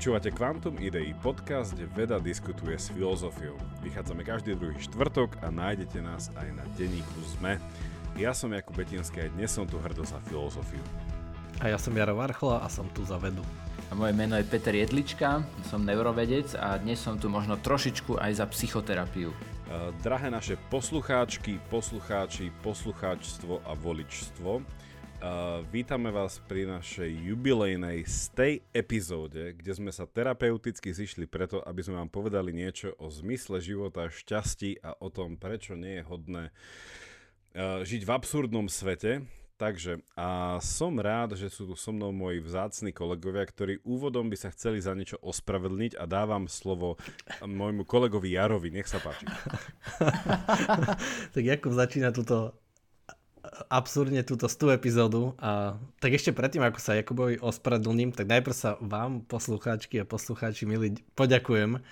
Počúvate Quantum Idei, podcast, kde veda diskutuje s filozofiou. Vychádzame každý druhý štvrtok a nájdete nás aj na denníku ZME. Ja som Jakub Betinský a dnes som tu hrdo za filozofiu. A ja som Jaro Varchola a som tu za vedu. A moje meno je Peter Jedlička, som neurovedec a dnes som tu možno trošičku aj za psychoterapiu. Drahé naše poslucháčky, poslucháči, poslucháčstvo a voličstvo, Vítame vás pri našej jubilejnej stej epizóde, kde sme sa terapeuticky zišli preto, aby sme vám povedali niečo o zmysle života, šťastí a o tom, prečo nie je hodné uh, žiť v absurdnom svete. Takže a som rád, že sú tu so mnou moji vzácni kolegovia, ktorí úvodom by sa chceli za niečo ospravedlniť a dávam slovo môjmu kolegovi Jarovi. Nech sa páči. tak Jakub začína túto absurdne túto 100 epizódu a tak ešte predtým, ako sa Jakubovi ospravedlním, tak najprv sa vám, poslucháčky a poslucháči, milí, poďakujem, eh,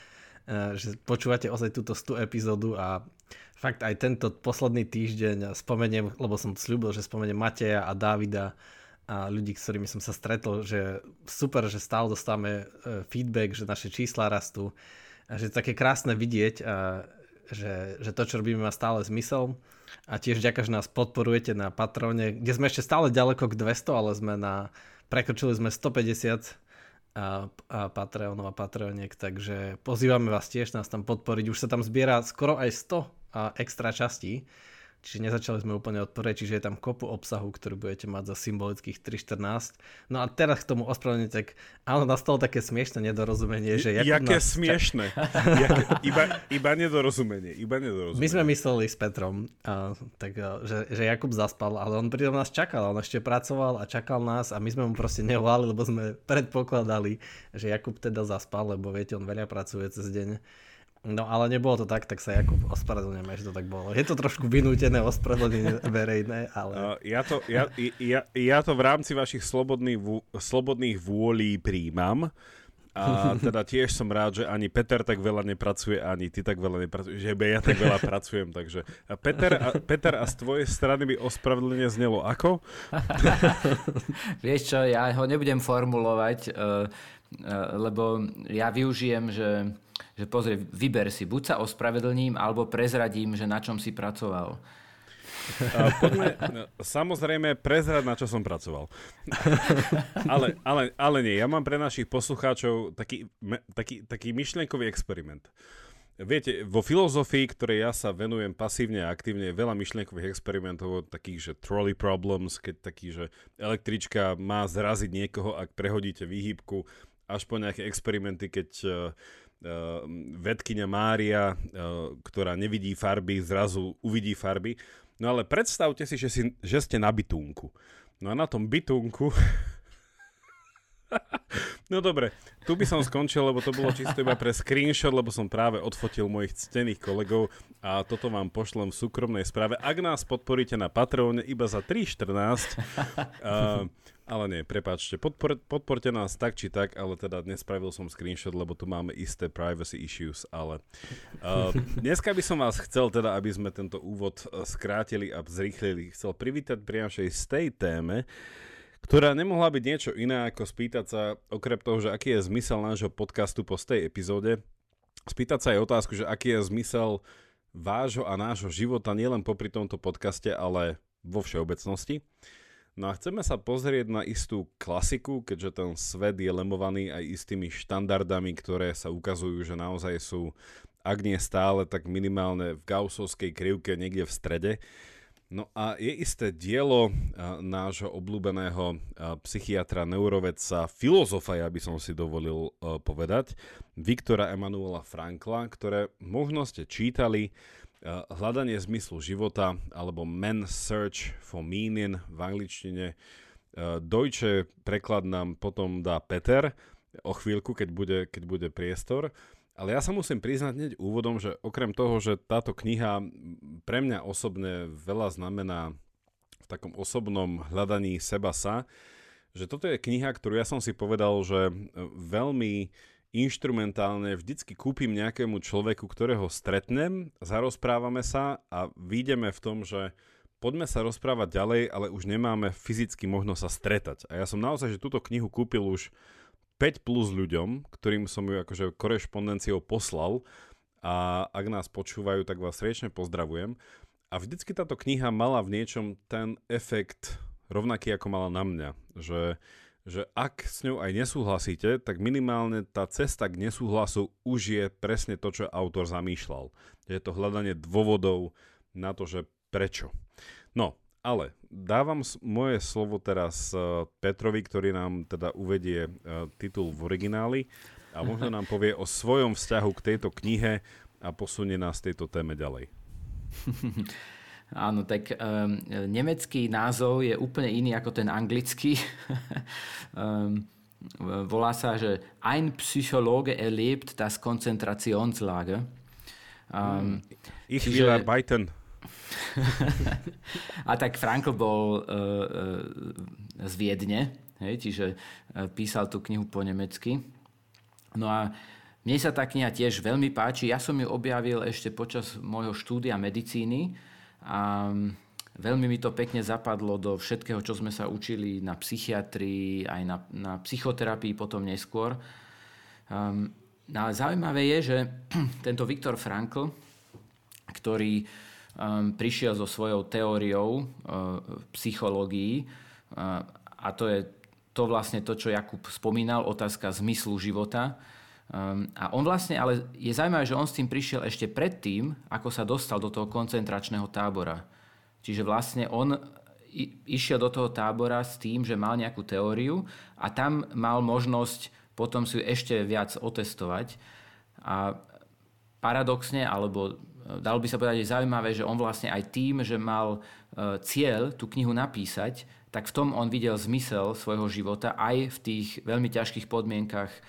že počúvate ozaj túto 100 epizódu a fakt aj tento posledný týždeň spomeniem, lebo som slúbil, že spomeniem Mateja a Davida a ľudí, s ktorými som sa stretol, že super, že stále dostávame eh, feedback, že naše čísla rastú a že je také krásne vidieť, a, že, že to, čo robíme, má stále zmysel a tiež ďakujem, že nás podporujete na Patrone, kde sme ešte stále ďaleko k 200, ale sme na, prekročili sme 150 a, a Patreonov a Patreoniek, takže pozývame vás tiež nás tam podporiť. Už sa tam zbiera skoro aj 100 a extra častí, Čiže nezačali sme úplne od prvej, čiže je tam kopu obsahu, ktorý budete mať za symbolických 3.14. No a teraz k tomu ospravedlniť, tak áno, nastalo také smiešne nedorozumenie, že... Jaké nás... smiešne? Jaké, iba, iba nedorozumenie, iba nedorozumenie. My sme mysleli s Petrom, a, tak, a, že, že Jakub zaspal, ale on pritom nás čakal, on ešte pracoval a čakal nás a my sme mu proste nevolali, lebo sme predpokladali, že Jakub teda zaspal, lebo viete, on veľa pracuje cez deň No ale nebolo to tak, tak sa Jakub ospravedlňujeme, že to tak bolo. Je to trošku vynútené ospravedlnenie verejné, ale... Uh, ja, to, ja, ja, ja to v rámci vašich slobodných, slobodných vôlí príjmam. A teda tiež som rád, že ani Peter tak veľa nepracuje, ani ty tak veľa nepracuješ, že ja tak veľa pracujem, takže a Peter, a, Peter a z tvojej strany by ospravedlenie znelo ako? Vieš čo, ja ho nebudem formulovať, uh, uh, lebo ja využijem, že že pozri, vyber si, buď sa ospravedlním, alebo prezradím, že na čom si pracoval. Poďme, samozrejme, prezrať, na čo som pracoval. ale, ale, ale nie, ja mám pre našich poslucháčov taký, taký, taký myšlienkový experiment. Viete, vo filozofii, ktorej ja sa venujem pasívne a aktívne, je veľa myšlienkových experimentov, takých, že trolley problems, keď taký, že električka má zraziť niekoho, ak prehodíte výhybku, až po nejaké experimenty, keď uh, vedkynia Mária, uh, ktorá nevidí farby, zrazu uvidí farby. No ale predstavte si, že, si, že ste na bytunku. No a na tom bytunku No dobre, tu by som skončil, lebo to bolo čisto iba pre screenshot, lebo som práve odfotil mojich ctených kolegov a toto vám pošlem v súkromnej správe. Ak nás podporíte na Patreone iba za 3,14, uh, ale nie, prepáčte, podpor, podporte nás tak či tak, ale teda dnes spravil som screenshot, lebo tu máme isté privacy issues, ale uh, dneska by som vás chcel teda, aby sme tento úvod skrátili a zrýchlili, chcel privítať pri našej stej téme, ktorá nemohla byť niečo iné, ako spýtať sa, okrem toho, že aký je zmysel nášho podcastu po tej epizóde, spýtať sa aj otázku, že aký je zmysel vášho a nášho života nielen popri tomto podcaste, ale vo všeobecnosti. No a chceme sa pozrieť na istú klasiku, keďže ten svet je lemovaný aj istými štandardami, ktoré sa ukazujú, že naozaj sú, ak nie stále, tak minimálne v gausovskej krivke niekde v strede. No a je isté dielo nášho obľúbeného psychiatra, neurovedca, filozofa, ja by som si dovolil povedať, Viktora Emanuela Frankla, ktoré možno ste čítali, hľadanie zmyslu života, alebo Man's Search for Meaning v angličtine. Deutsche preklad nám potom dá Peter o chvíľku, keď bude, keď bude priestor. Ale ja sa musím priznať hneď úvodom, že okrem toho, že táto kniha pre mňa osobne veľa znamená v takom osobnom hľadaní seba sa, že toto je kniha, ktorú ja som si povedal, že veľmi inštrumentálne vždycky kúpim nejakému človeku, ktorého stretnem, zarozprávame sa a výjdeme v tom, že poďme sa rozprávať ďalej, ale už nemáme fyzicky možnosť sa stretať. A ja som naozaj, že túto knihu kúpil už 5 plus ľuďom, ktorým som ju akože korešpondenciou poslal a ak nás počúvajú, tak vás srdečne pozdravujem. A vždycky táto kniha mala v niečom ten efekt rovnaký ako mala na mňa, že, že ak s ňou aj nesúhlasíte, tak minimálne tá cesta k nesúhlasu už je presne to, čo autor zamýšľal. Je to hľadanie dôvodov na to, že prečo. No, ale dávam moje slovo teraz e, Petrovi, ktorý nám teda uvedie e, titul v origináli a možno nám povie o svojom vzťahu k tejto knihe a posunie nás tejto téme ďalej. Áno, tak um, nemecký názov je úplne iný ako ten anglický. um, volá sa, že Ein Psychologe erlebt das Konzentrationslager. Um, ich čiže... will arbeiten. A tak Frankl bol uh, uh, z Viedne, hej, čiže uh, písal tú knihu po nemecky. No a mne sa tá kniha tiež veľmi páči. Ja som ju objavil ešte počas môjho štúdia medicíny a veľmi mi to pekne zapadlo do všetkého, čo sme sa učili na psychiatrii, aj na, na psychoterapii potom neskôr. Um, ale zaujímavé je, že tento Viktor Frankl, ktorý prišiel so svojou teóriou uh, psychológii, uh, a to je to vlastne to, čo Jakub spomínal, otázka zmyslu života. Um, a on vlastne, ale je zaujímavé, že on s tým prišiel ešte predtým, ako sa dostal do toho koncentračného tábora. Čiže vlastne on išiel do toho tábora s tým, že mal nejakú teóriu a tam mal možnosť potom si ju ešte viac otestovať. A paradoxne, alebo dalo by sa povedať, že zaujímavé, že on vlastne aj tým, že mal e, cieľ tú knihu napísať, tak v tom on videl zmysel svojho života aj v tých veľmi ťažkých podmienkach e,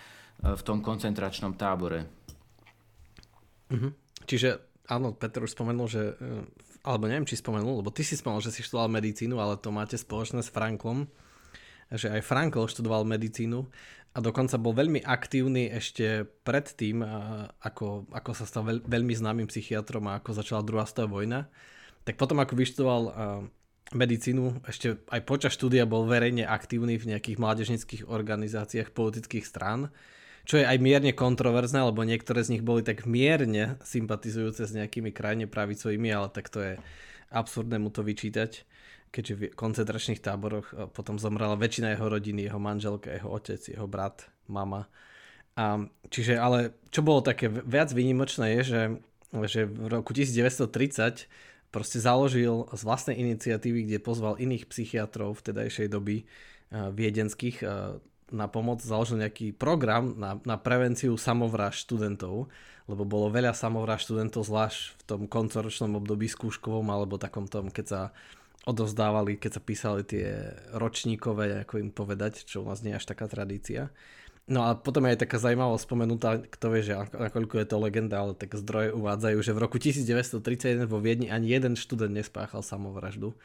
v tom koncentračnom tábore. Mhm. Čiže áno, Peter už spomenul, že alebo neviem, či spomenul, lebo ty si spomenul, že si študoval medicínu, ale to máte spoločné s Franklom, že aj Frankl študoval medicínu a dokonca bol veľmi aktívny ešte predtým, ako, ako sa stal veľ, veľmi známym psychiatrom a ako začala druhá svetová vojna. Tak potom, ako vyštudoval medicínu, ešte aj počas štúdia bol verejne aktívny v nejakých mládežnických organizáciách politických strán, čo je aj mierne kontroverzné, lebo niektoré z nich boli tak mierne sympatizujúce s nejakými krajne pravicovými, ale tak to je absurdné mu to vyčítať keďže v koncentračných táboroch e, potom zomrela väčšina jeho rodiny, jeho manželka, jeho otec, jeho brat, mama. A, čiže ale čo bolo také viac výnimočné je, že, že v roku 1930 proste založil z vlastnej iniciatívy, kde pozval iných psychiatrov v tedajšej doby uh, viedenských uh, na pomoc, založil nejaký program na, na prevenciu samovráž študentov, lebo bolo veľa samovráž študentov, zvlášť v tom koncoročnom období skúškovom alebo takom tom, keď sa odovzdávali, keď sa písali tie ročníkové, ako im povedať, čo u nás nie je až taká tradícia. No a potom je aj taká zaujímavá spomenutá, kto vie, že nakoľko je to legenda, ale tak zdroje uvádzajú, že v roku 1931 vo Viedni ani jeden študent nespáchal samovraždu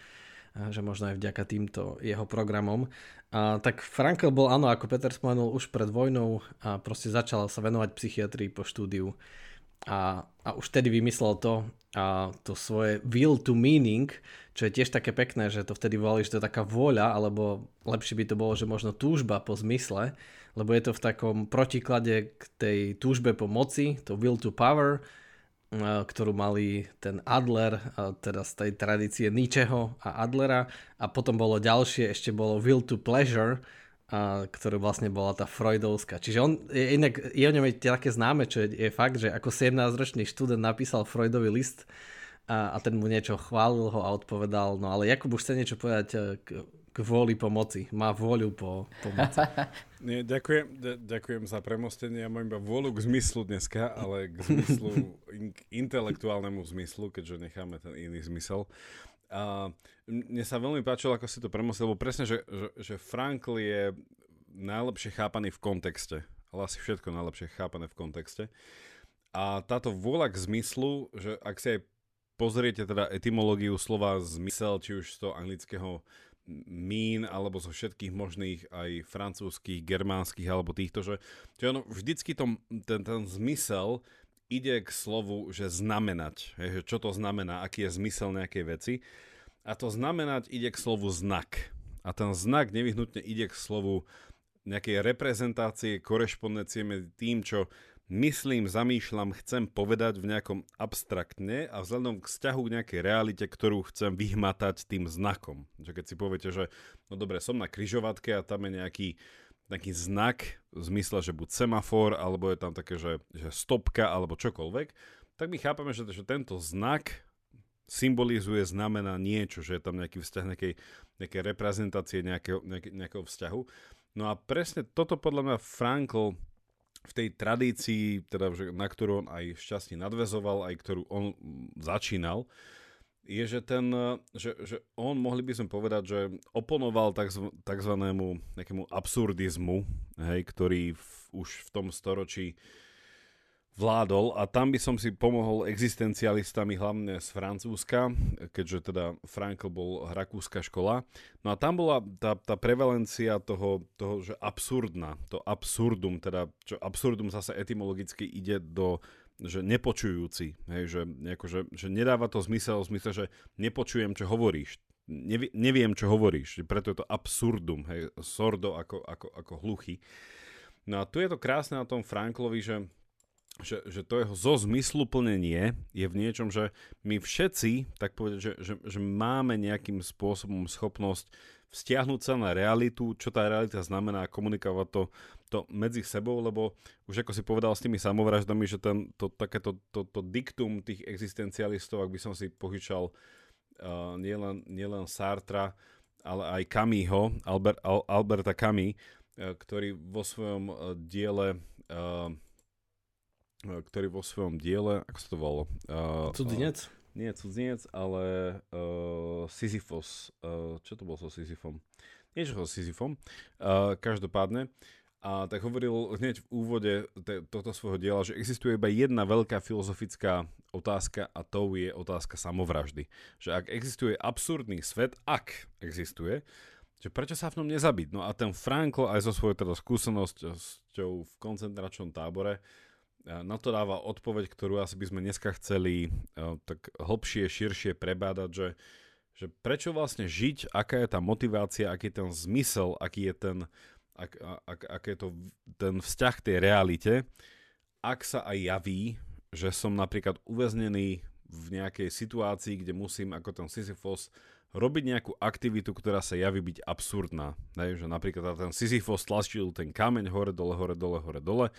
že možno aj vďaka týmto jeho programom. A, tak Frankl bol, áno, ako Peter spomenul, už pred vojnou a proste začal sa venovať psychiatrii po štúdiu a, a už tedy vymyslel to, a to svoje will to meaning, čo je tiež také pekné, že to vtedy volali, že to je taká vôľa, alebo lepšie by to bolo, že možno túžba po zmysle, lebo je to v takom protiklade k tej túžbe po moci, to will to power, ktorú mali ten Adler, teda z tej tradície Nietzscheho a Adlera. A potom bolo ďalšie, ešte bolo will to pleasure, a, ktorú vlastne bola tá Freudovská. Čiže on, je, inak je o ňom také známe, čo je, je fakt, že ako 17-ročný študent napísal Freudový list a, a ten mu niečo chválil ho a odpovedal, no ale Jakub už chce niečo povedať e, k, k vôli pomoci. Má vôľu po pomoci. Nie, ďakujem, ďakujem za premostenie. Ja mám iba vôľu k zmyslu dneska, ale k zmyslu, k intelektuálnemu zmyslu, keďže necháme ten iný zmysel. A mne sa veľmi páčilo, ako si to premostil, lebo presne, že, že, že Frankl je najlepšie chápaný v kontexte. Ale asi všetko najlepšie chápané v kontexte. A táto vôľa k zmyslu, že ak si aj pozriete teda etymológiu slova zmysel, či už z toho anglického mean, alebo zo všetkých možných aj francúzských, germánskych, alebo týchto, že, že ono, vždycky tom, ten, ten zmysel ide k slovu, že znamenať. čo to znamená, aký je zmysel nejakej veci. A to znamenať ide k slovu znak. A ten znak nevyhnutne ide k slovu nejakej reprezentácie, korešpondencie medzi tým, čo myslím, zamýšľam, chcem povedať v nejakom abstraktne a vzhľadom k vzťahu k nejakej realite, ktorú chcem vyhmatať tým znakom. Že keď si poviete, že no dobre, som na kryžovatke a tam je nejaký, nejaký znak v zmysle, že buď semafor, alebo je tam také, že, že stopka, alebo čokoľvek, tak my chápeme, že, že tento znak symbolizuje, znamená niečo, že je tam nejaký vzťah nejakej, nejakej reprezentácie nejakého, nejakého, vzťahu. No a presne toto podľa mňa Frankl v tej tradícii, teda, na ktorú on aj šťastne nadvezoval, aj ktorú on začínal, je, že, ten, že, že on, mohli by sme povedať, že oponoval tzv. nejakému absurdizmu, hej, ktorý v, už v tom storočí vládol a tam by som si pomohol existencialistami hlavne z Francúzska, keďže teda Frankl bol rakúska škola. No a tam bola tá, tá prevalencia toho, toho, že absurdná, to absurdum, teda čo absurdum zase etymologicky ide do že nepočujúci, hej, že, nejako, že, nedáva to zmysel v zmysle, že nepočujem, čo hovoríš. Nevi, neviem, čo hovoríš, preto je to absurdum, hej, sordo ako, ako, ako hluchy. No a tu je to krásne na tom Franklovi, že že, že to jeho zo zmysluplnenie je v niečom, že my všetci, tak povedať, že, že, že máme nejakým spôsobom schopnosť vzťahnuť sa na realitu, čo tá realita znamená, komunikovať to, to medzi sebou, lebo už ako si povedal s tými samovraždami, že ten, to, takéto to, to diktum tých existencialistov, ak by som si pohyčal uh, nielen, nielen Sartra, ale aj Camího, Albert, Al, Alberta Camus, uh, ktorý vo svojom uh, diele uh, ktorý vo svojom diele, ako sa to volalo? Uh, cudzinec? Nie cudzinec, ale uh, Sisyphos. Uh, čo to bol so Sisyfom? Niečo so Sisyfom. Uh, každopádne. A tak hovoril hneď v úvode te, tohto svojho diela, že existuje iba jedna veľká filozofická otázka a to je otázka samovraždy. Že ak existuje absurdný svet, ak existuje, že prečo sa v ňom nezabiť? No a ten Frankl aj zo svojou teda skúsenosťou v koncentračnom tábore na to dáva odpoveď, ktorú asi by sme dneska chceli uh, tak hlbšie, širšie prebádať, že, že prečo vlastne žiť, aká je tá motivácia, aký je ten zmysel, aký je ten, ak, ak, ak je to ten vzťah tej realite, ak sa aj javí, že som napríklad uväznený v nejakej situácii, kde musím ako ten Sisyphos robiť nejakú aktivitu, ktorá sa javí byť absurdná. Ne? Že napríklad ten Sisyphos tlačil ten kameň hore, dole, hore, dole, hore, dole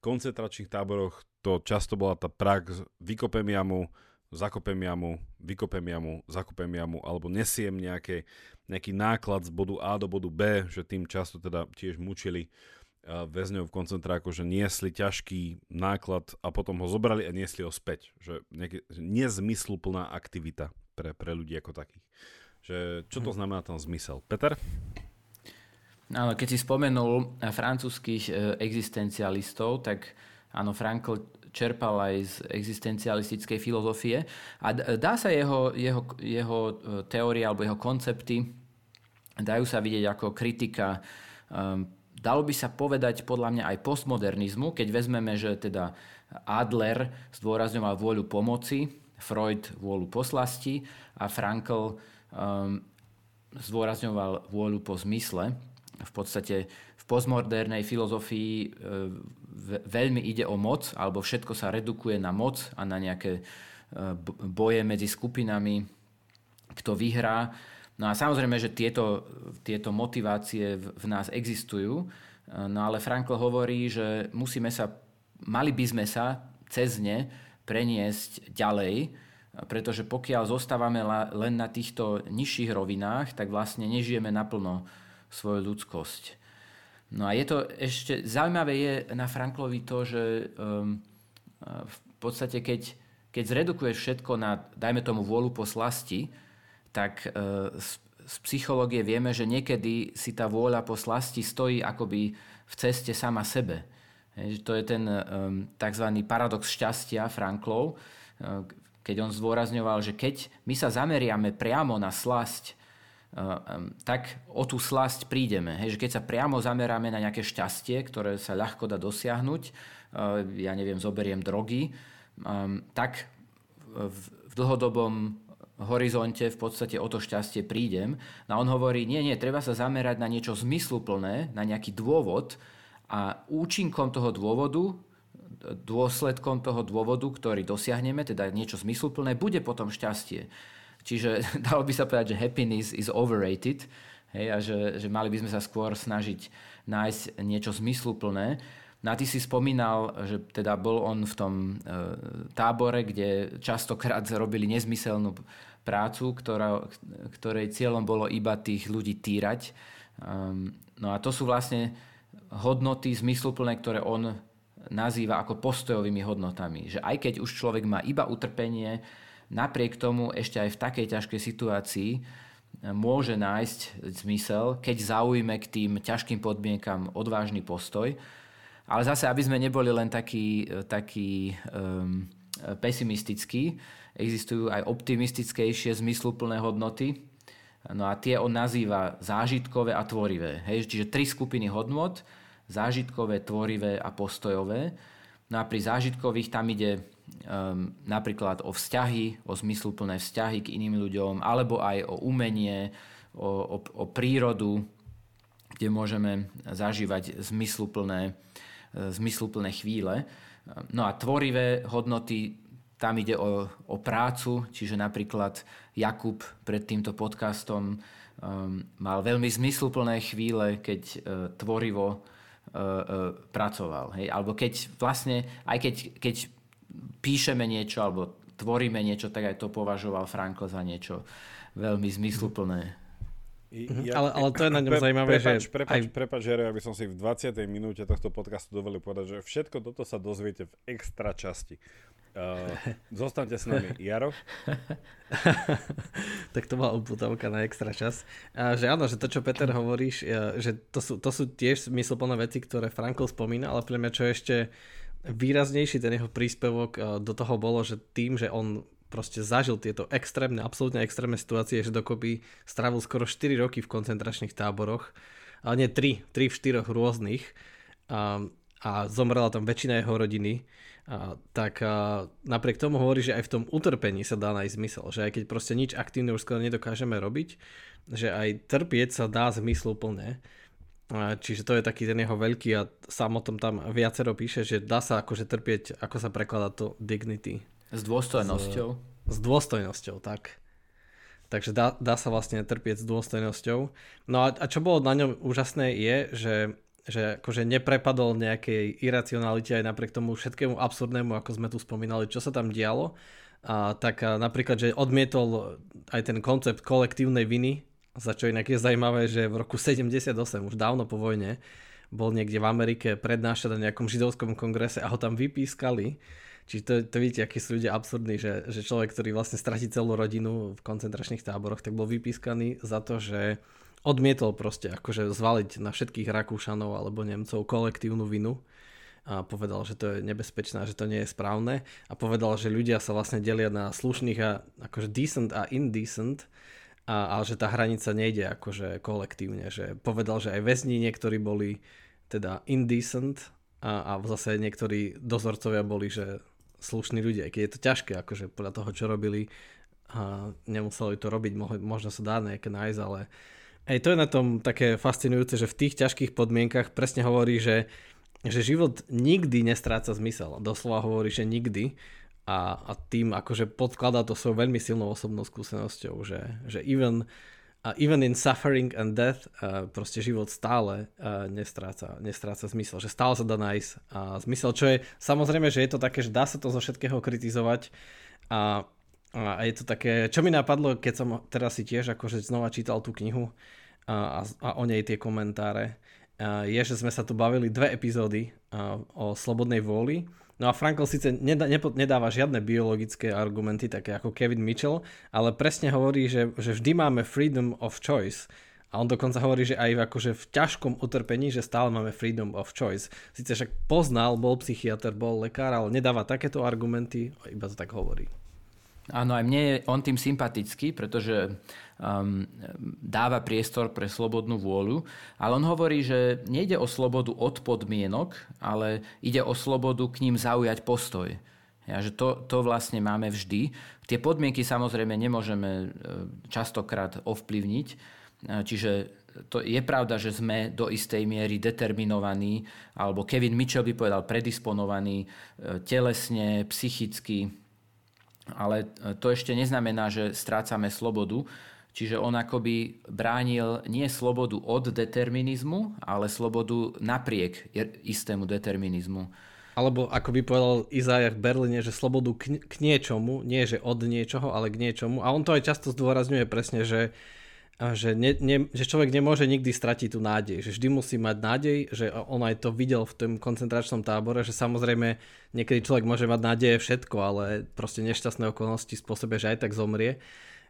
koncentračných táboroch to často bola tá prax, vykopem jamu, zakopem jamu, vykopem jamu, zakopem jamu, alebo nesiem nejaké, nejaký náklad z bodu A do bodu B, že tým často teda tiež mučili väzňov v koncentráku, že niesli ťažký náklad a potom ho zobrali a niesli ho späť. Že, nejaký, nezmysluplná aktivita pre, pre ľudí ako takých. Že, čo to mhm. znamená ten zmysel? Peter? Áno, keď si spomenul francúzských e, existencialistov, tak áno, Frankl čerpal aj z existencialistickej filozofie. A dá sa jeho, jeho, jeho e, teórie alebo jeho koncepty dajú sa vidieť ako kritika um, dalo by sa povedať podľa mňa aj postmodernizmu, keď vezmeme, že teda Adler zdôrazňoval vôľu pomoci, Freud vôľu poslasti a Frankl um, zdôrazňoval vôľu po zmysle v podstate v postmodernej filozofii e, veľmi ide o moc, alebo všetko sa redukuje na moc a na nejaké e, boje medzi skupinami, kto vyhrá. No a samozrejme, že tieto, tieto motivácie v nás existujú, e, no ale Frankl hovorí, že musíme sa, mali by sme sa cez ne preniesť ďalej, pretože pokiaľ zostávame len na týchto nižších rovinách, tak vlastne nežijeme naplno svoju ľudskosť. No a je to ešte, zaujímavé je na Franklovi to, že um, v podstate keď, keď zredukuješ všetko na, dajme tomu, vôľu po slasti, tak uh, z, z psychológie vieme, že niekedy si tá vôľa po slasti stojí akoby v ceste sama sebe. Hej, to je ten um, tzv. paradox šťastia Franklov, uh, keď on zdôrazňoval, že keď my sa zameriame priamo na slasť, tak o tú slasť prídeme. Hej, že keď sa priamo zameráme na nejaké šťastie, ktoré sa ľahko dá dosiahnuť, ja neviem, zoberiem drogy, tak v dlhodobom horizonte v podstate o to šťastie prídem. No a on hovorí, nie, nie, treba sa zamerať na niečo zmysluplné, na nejaký dôvod a účinkom toho dôvodu, dôsledkom toho dôvodu, ktorý dosiahneme, teda niečo zmysluplné, bude potom šťastie. Čiže dalo by sa povedať, že happiness is overrated hej, a že, že mali by sme sa skôr snažiť nájsť niečo zmysluplné. No a ty si spomínal, že teda bol on v tom e, tábore, kde častokrát robili nezmyselnú prácu, ktorá, ktorej cieľom bolo iba tých ľudí týrať. Um, no a to sú vlastne hodnoty zmysluplné, ktoré on nazýva ako postojovými hodnotami. Že aj keď už človek má iba utrpenie, napriek tomu ešte aj v takej ťažkej situácii e, môže nájsť zmysel, keď zaujme k tým ťažkým podmienkam odvážny postoj ale zase, aby sme neboli len takí, takí um, pesimistickí, existujú aj optimistickejšie zmysluplné hodnoty. No a tie on nazýva zážitkové a tvorivé. Hej? Čiže tri skupiny hodnot, zážitkové, tvorivé a postojové. No a pri zážitkových tam ide um, napríklad o vzťahy, o zmysluplné vzťahy k iným ľuďom, alebo aj o umenie, o, o, o prírodu, kde môžeme zažívať zmysluplné E, zmysluplné chvíle. No a tvorivé hodnoty, tam ide o, o prácu, čiže napríklad Jakub pred týmto podcastom um, mal veľmi zmysluplné chvíle, keď uh, tvorivo uh, uh, pracoval. Hej? Alebo keď vlastne, aj keď, keď píšeme niečo alebo tvoríme niečo, tak aj to považoval Frankl za niečo veľmi zmysluplné. Mhm. Ja, ale, ale to je na ňom pre, zaujímavé, prepač, že... Prepač, aj... prepač, Jero, aby som si v 20. minúte tohto podcastu dovolil povedať, že všetko toto sa dozviete v extra časti. Uh, zostaňte s nami. Jaro? tak to bola uputovka na extra čas. Uh, že áno, že to, čo Peter hovoríš, uh, že to sú, to sú tiež zmysluplné veci, ktoré Frankl spomína, ale pre mňa čo ešte výraznejší ten jeho príspevok uh, do toho bolo, že tým, že on proste zažil tieto extrémne, absolútne extrémne situácie, že dokopy strávil skoro 4 roky v koncentračných táboroch, ale nie 3, 3 v 4 rôznych a, a zomrela tam väčšina jeho rodiny, a, tak a, napriek tomu hovorí, že aj v tom utrpení sa dá nájsť zmysel, že aj keď proste nič aktívne už skoro nedokážeme robiť, že aj trpieť sa dá zmysluplne. A, čiže to je taký ten jeho veľký a samotnom tam viacero píše, že dá sa akože trpieť, ako sa prekladá to dignity s dôstojnosťou. S, s dôstojnosťou, tak. Takže dá, dá sa vlastne trpieť s dôstojnosťou. No a, a čo bolo na ňom úžasné je, že, že akože neprepadol nejakej iracionalite aj napriek tomu všetkému absurdnému, ako sme tu spomínali, čo sa tam dialo. A, tak a napríklad, že odmietol aj ten koncept kolektívnej viny, za čo inak je zaujímavé, že v roku 78, už dávno po vojne, bol niekde v Amerike prednášať na nejakom židovskom kongrese a ho tam vypískali. Čiže to, to vidíte, akí sú ľudia absurdní, že, že človek, ktorý vlastne stratí celú rodinu v koncentračných táboroch, tak bol vypískaný za to, že odmietol proste akože zvaliť na všetkých Rakúšanov alebo Nemcov kolektívnu vinu a povedal, že to je nebezpečné, že to nie je správne. A povedal, že ľudia sa vlastne delia na slušných a akože decent a indecent a, a že tá hranica nejde akože kolektívne, že povedal, že aj väzni niektorí boli teda indecent a, a zase niektorí dozorcovia boli, že slušní ľudia, keď je to ťažké, akože podľa toho, čo robili, a nemuseli to robiť, možno sa dá nejaké nájsť, ale aj to je na tom také fascinujúce, že v tých ťažkých podmienkach presne hovorí, že, že život nikdy nestráca zmysel. Doslova hovorí, že nikdy. A, a tým akože podkladá to svojou veľmi silnou osobnou skúsenosťou, že, že even a even in suffering and death uh, proste život stále uh, nestráca, nestráca zmysel, že stále sa dá nájsť. Uh, zmysel, čo je samozrejme, že je to také, že dá sa to zo všetkého kritizovať. A, a je to také, čo mi napadlo, keď som teraz si tiež akože znova čítal tú knihu a, a, a o nej tie komentáre, uh, je, že sme sa tu bavili dve epizódy uh, o slobodnej vôli No a Frankl síce nedá, nedáva žiadne biologické argumenty, také ako Kevin Mitchell, ale presne hovorí, že, že vždy máme freedom of choice. A on dokonca hovorí, že aj akože v ťažkom utrpení, že stále máme freedom of choice. Sice však poznal, bol psychiatr, bol lekár, ale nedáva takéto argumenty, iba to tak hovorí. Áno, aj mne je on tým sympatický, pretože um, dáva priestor pre slobodnú vôľu, ale on hovorí, že nejde o slobodu od podmienok, ale ide o slobodu k ním zaujať postoj. Ja, že to, to vlastne máme vždy. Tie podmienky samozrejme nemôžeme e, častokrát ovplyvniť, e, čiže to je pravda, že sme do istej miery determinovaní, alebo Kevin Mitchell by povedal predisponovaní e, telesne, psychicky, ale to ešte neznamená, že strácame slobodu. Čiže on akoby bránil nie slobodu od determinizmu, ale slobodu napriek istému determinizmu. Alebo ako by povedal Izaja v Berlíne, že slobodu k, k niečomu, nie že od niečoho, ale k niečomu. A on to aj často zdôrazňuje presne, že, že, ne, ne, že človek nemôže nikdy stratiť tú nádej. Že vždy musí mať nádej, že on aj to videl v tom koncentračnom tábore, že samozrejme niekedy človek môže mať nádeje všetko, ale proste nešťastné okolnosti spôsobia, že aj tak zomrie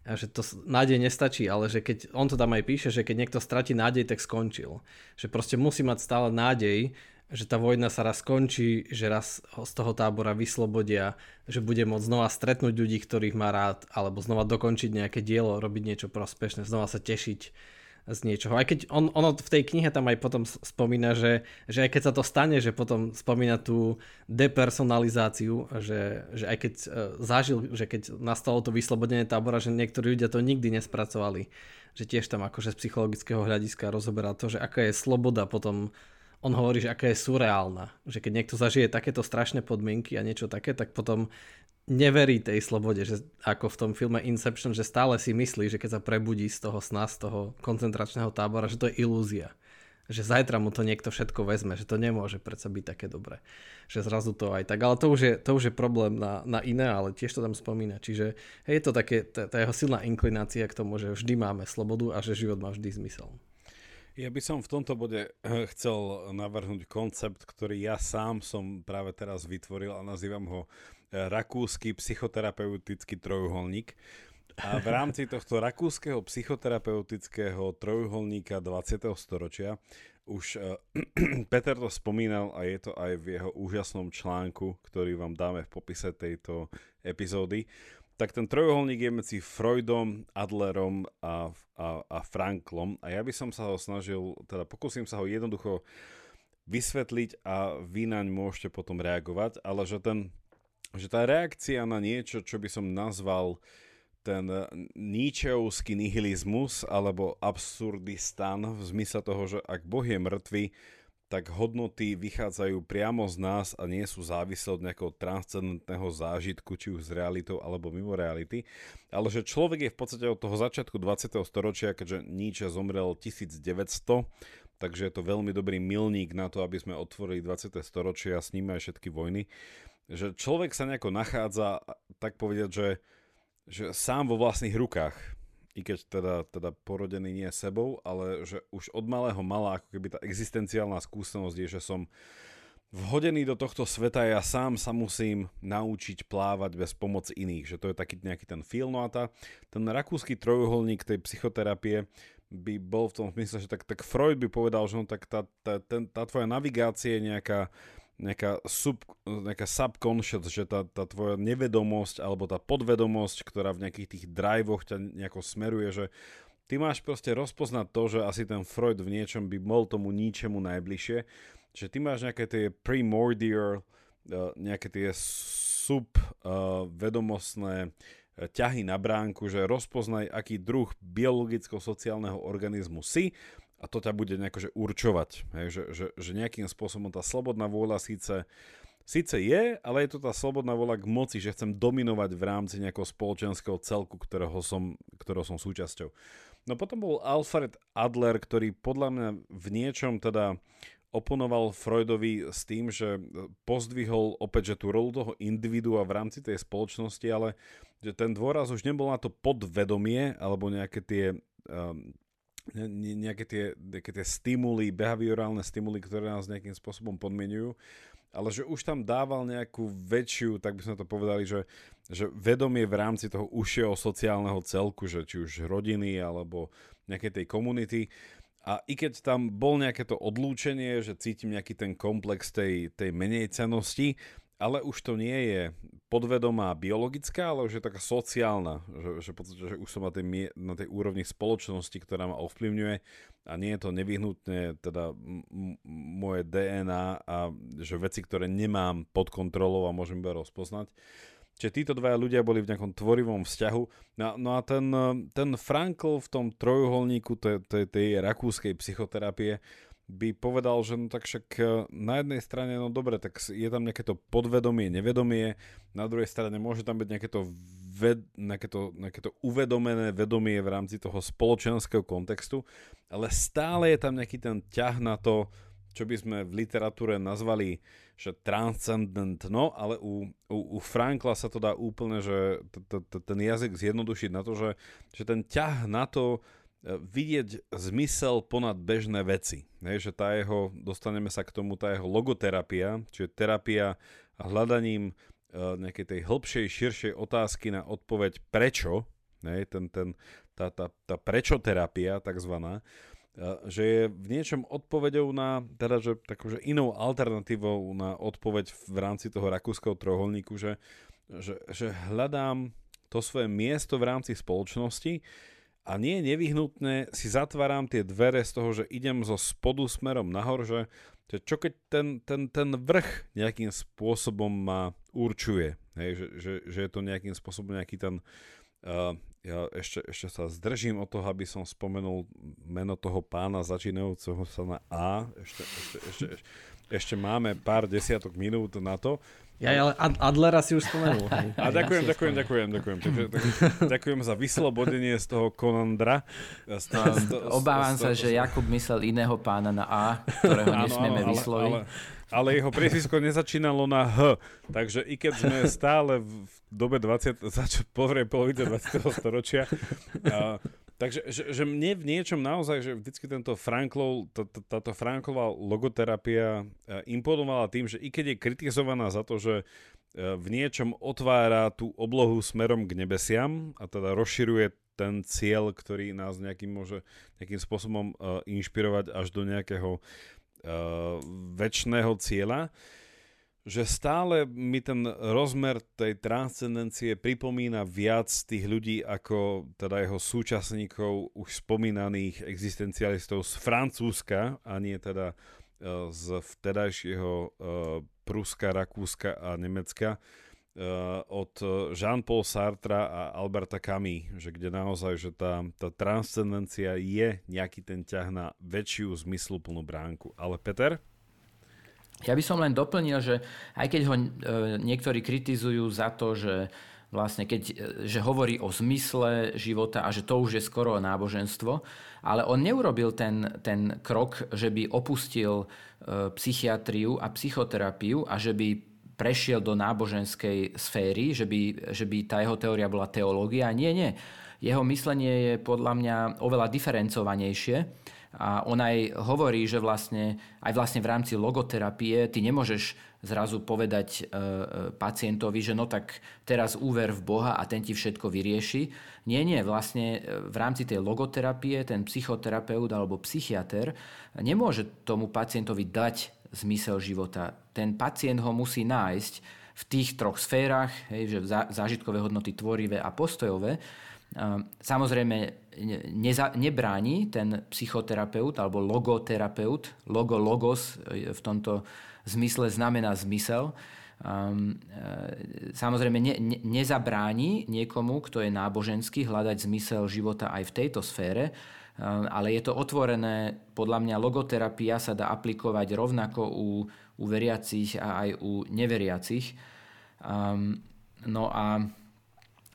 a že to nádej nestačí, ale že keď, on to tam aj píše, že keď niekto stratí nádej, tak skončil. Že proste musí mať stále nádej, že tá vojna sa raz skončí, že raz ho z toho tábora vyslobodia, že bude môcť znova stretnúť ľudí, ktorých má rád, alebo znova dokončiť nejaké dielo, robiť niečo prospešné, znova sa tešiť z niečoho. Aj keď on, ono v tej knihe tam aj potom spomína, že, že aj keď sa to stane, že potom spomína tú depersonalizáciu, že, že aj keď uh, zažil, že keď nastalo to vyslobodenie tábora, že niektorí ľudia to nikdy nespracovali. Že tiež tam akože z psychologického hľadiska rozoberá to, že aká je sloboda potom on hovorí, že aká je surreálna. Že keď niekto zažije takéto strašné podmienky a niečo také, tak potom neverí tej slobode, že ako v tom filme Inception, že stále si myslí, že keď sa prebudí z toho sna, z toho koncentračného tábora, že to je ilúzia. Že zajtra mu to niekto všetko vezme, že to nemôže predsa byť také dobré. Že zrazu to aj tak. Ale to už je, to už je problém na, na iné, ale tiež to tam spomína. Čiže je to také, tá, tá jeho silná inklinácia k tomu, že vždy máme slobodu a že život má vždy zmysel. Ja by som v tomto bode chcel navrhnúť koncept, ktorý ja sám som práve teraz vytvoril a nazývam ho rakúsky psychoterapeutický trojuholník. A v rámci tohto rakúskeho psychoterapeutického trojuholníka 20. storočia už uh, Peter to spomínal a je to aj v jeho úžasnom článku, ktorý vám dáme v popise tejto epizódy. Tak ten trojuholník je medzi Freudom, Adlerom a, a, a Franklom. A ja by som sa ho snažil, teda pokúsim sa ho jednoducho vysvetliť a vy naň môžete potom reagovať, ale že ten že tá reakcia na niečo, čo by som nazval ten níčeovský nihilizmus alebo absurdistan v zmysle toho, že ak Boh je mŕtvy, tak hodnoty vychádzajú priamo z nás a nie sú závislé od nejakého transcendentného zážitku, či už z realitou alebo mimo reality. Ale že človek je v podstate od toho začiatku 20. storočia, keďže Nietzsche zomrel 1900, takže je to veľmi dobrý milník na to, aby sme otvorili 20. storočie a s ním aj všetky vojny že človek sa nejako nachádza, tak povedať, že, že sám vo vlastných rukách, i keď teda, teda porodený nie sebou, ale že už od malého mala ako keby tá existenciálna skúsenosť je, že som vhodený do tohto sveta, ja sám sa musím naučiť plávať bez pomoci iných, že to je taký nejaký ten feel, no a tá, ten rakúsky trojuholník tej psychoterapie by bol v tom smysle, že tak, tak Freud by povedal, že no tak tá, tá, ten, tá tvoja navigácia je nejaká nejaká, sub, nejaká subconscious, že tá, tá tvoja nevedomosť alebo tá podvedomosť, ktorá v nejakých tých drivoch ťa nejako smeruje, že ty máš proste rozpoznať to, že asi ten Freud v niečom by bol tomu ničemu najbližšie, že ty máš nejaké tie primordial, uh, nejaké tie subvedomostné uh, ťahy na bránku, že rozpoznaj, aký druh biologicko-sociálneho organizmu si a to ťa bude nejako že určovať. Hej, že, že, že nejakým spôsobom tá slobodná vôľa síce, síce je, ale je to tá slobodná vôľa k moci, že chcem dominovať v rámci nejakého spoločenského celku, ktorého som, ktorého som súčasťou. No potom bol Alfred Adler, ktorý podľa mňa v niečom teda oponoval Freudovi s tým, že pozdvihol opäť, že tú rolu toho individua v rámci tej spoločnosti, ale že ten dôraz už nebol na to podvedomie alebo nejaké tie um, nejaké tie, nejaké tie stimuly, behaviorálne stimuly, ktoré nás nejakým spôsobom podmienujú, ale že už tam dával nejakú väčšiu, tak by sme to povedali, že, že vedomie v rámci toho užšieho sociálneho celku, že či už rodiny alebo nejakej tej komunity. A i keď tam bol nejaké to odlúčenie, že cítim nejaký ten komplex tej, tej menej cenosti, ale už to nie je podvedomá biologická, ale už je taká sociálna, že, že, že už som na tej, na tej úrovni spoločnosti, ktorá ma ovplyvňuje a nie je to nevyhnutne teda m- moje DNA a že veci, ktoré nemám pod kontrolou a môžem iba rozpoznať. Čiže títo dvaja ľudia boli v nejakom tvorivom vzťahu. No, no a ten, ten Frankl v tom trojuholníku tej, tej, tej rakúskej psychoterapie by povedal, že no tak však e, na jednej strane, no dobre, tak je tam nejaké to podvedomie, nevedomie, na druhej strane môže tam byť nejaké to, ved, nejaké to, nejaké to uvedomené vedomie v rámci toho spoločenského kontextu, ale stále je tam nejaký ten ťah na to, čo by sme v literatúre nazvali, že transcendentno, ale u, u, u Frankla sa to dá úplne, že t, t, t, ten jazyk zjednodušiť na to, že, že ten ťah na to, vidieť zmysel ponad bežné veci. Hej, že tá jeho, dostaneme sa k tomu, tá jeho logoterapia, čiže terapia hľadaním uh, nejakej tej hĺbšej, širšej otázky na odpoveď prečo, hej, ten, ten, tá, tá, tá prečo terapia takzvaná, uh, že je v niečom odpoveďou na, teda že takože inou alternatívou na odpoveď v rámci toho rakúskeho trojuholníku, že, že, že hľadám to svoje miesto v rámci spoločnosti, a nie je nevyhnutné si zatváram tie dvere z toho, že idem zo spodu smerom nahor, že, čo keď ten, ten, ten vrch nejakým spôsobom ma určuje, hej, že, že, že je to nejakým spôsobom nejaký ten uh, ja ešte, ešte sa zdržím od toho, aby som spomenul meno toho pána začínajúceho sa na A. Ešte, ešte, ešte, ešte, ešte máme pár desiatok minút na to. Ja, ale Adlera si už spomenul. Hej. A ďakujem, ja ďakujem, ďakujem, ďakujem. Tak, ďakujem za vyslobodenie z toho Konandra. Z to, z Obávam z sa, že Jakub myslel iného pána na A, ktorého áno, nesmieme áno, vysloviť. Ale, ale, ale jeho priezvisko nezačínalo na H. Takže i keď sme stále v dobe 20, zač, polovice 20. storočia, a, Takže že, že mne v niečom naozaj, že vždycky tento Franklov, tá, táto Franklová logoterapia e, imponovala tým, že i keď je kritizovaná za to, že e, v niečom otvára tú oblohu smerom k nebesiam a teda rozširuje ten cieľ, ktorý nás nejakým môže nejakým spôsobom uh, inšpirovať až do nejakého uh, väčšného cieľa, že stále mi ten rozmer tej transcendencie pripomína viac tých ľudí ako teda jeho súčasníkov už spomínaných existencialistov z Francúzska a nie teda uh, z vtedajšieho uh, Pruska, Rakúska a Nemecka uh, od Jean-Paul Sartra a Alberta Camus, že kde naozaj, že tá, tá transcendencia je nejaký ten ťah na väčšiu zmysluplnú bránku. Ale Peter? Ja by som len doplnil, že aj keď ho e, niektorí kritizujú za to, že vlastne keď, e, že hovorí o zmysle života a že to už je skoro náboženstvo, ale on neurobil ten, ten krok, že by opustil e, psychiatriu a psychoterapiu a že by prešiel do náboženskej sféry, že by, že by tá jeho teória bola teológia. Nie, nie. Jeho myslenie je podľa mňa oveľa diferencovanejšie a on aj hovorí, že vlastne aj vlastne v rámci logoterapie ty nemôžeš zrazu povedať e, e, pacientovi, že no tak teraz úver v Boha a ten ti všetko vyrieši. Nie, nie, vlastne e, v rámci tej logoterapie ten psychoterapeut alebo psychiatr nemôže tomu pacientovi dať zmysel života. Ten pacient ho musí nájsť v tých troch sférach, hej, že zážitkové hodnoty tvorivé a postojové, Samozrejme, neza, nebráni ten psychoterapeut alebo logoterapeut, logo logos e, v tomto zmysle znamená zmysel. Um, samozrejme ne, ne, nezabráni niekomu, kto je náboženský, hľadať zmysel života aj v tejto sfére, um, ale je to otvorené, podľa mňa logoterapia sa dá aplikovať rovnako u, u veriacich a aj u neveriacich. Um, no a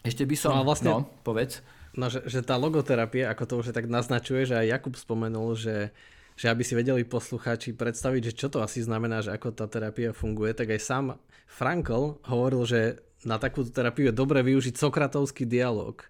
ešte by som... No, vlastne, no povedz. No, že, že tá logoterapia, ako to už tak naznačuje, že aj Jakub spomenul, že, že aby si vedeli poslucháči predstaviť, že čo to asi znamená, že ako tá terapia funguje, tak aj sám Frankl hovoril, že na takúto terapiu je dobre využiť sokratovský dialog.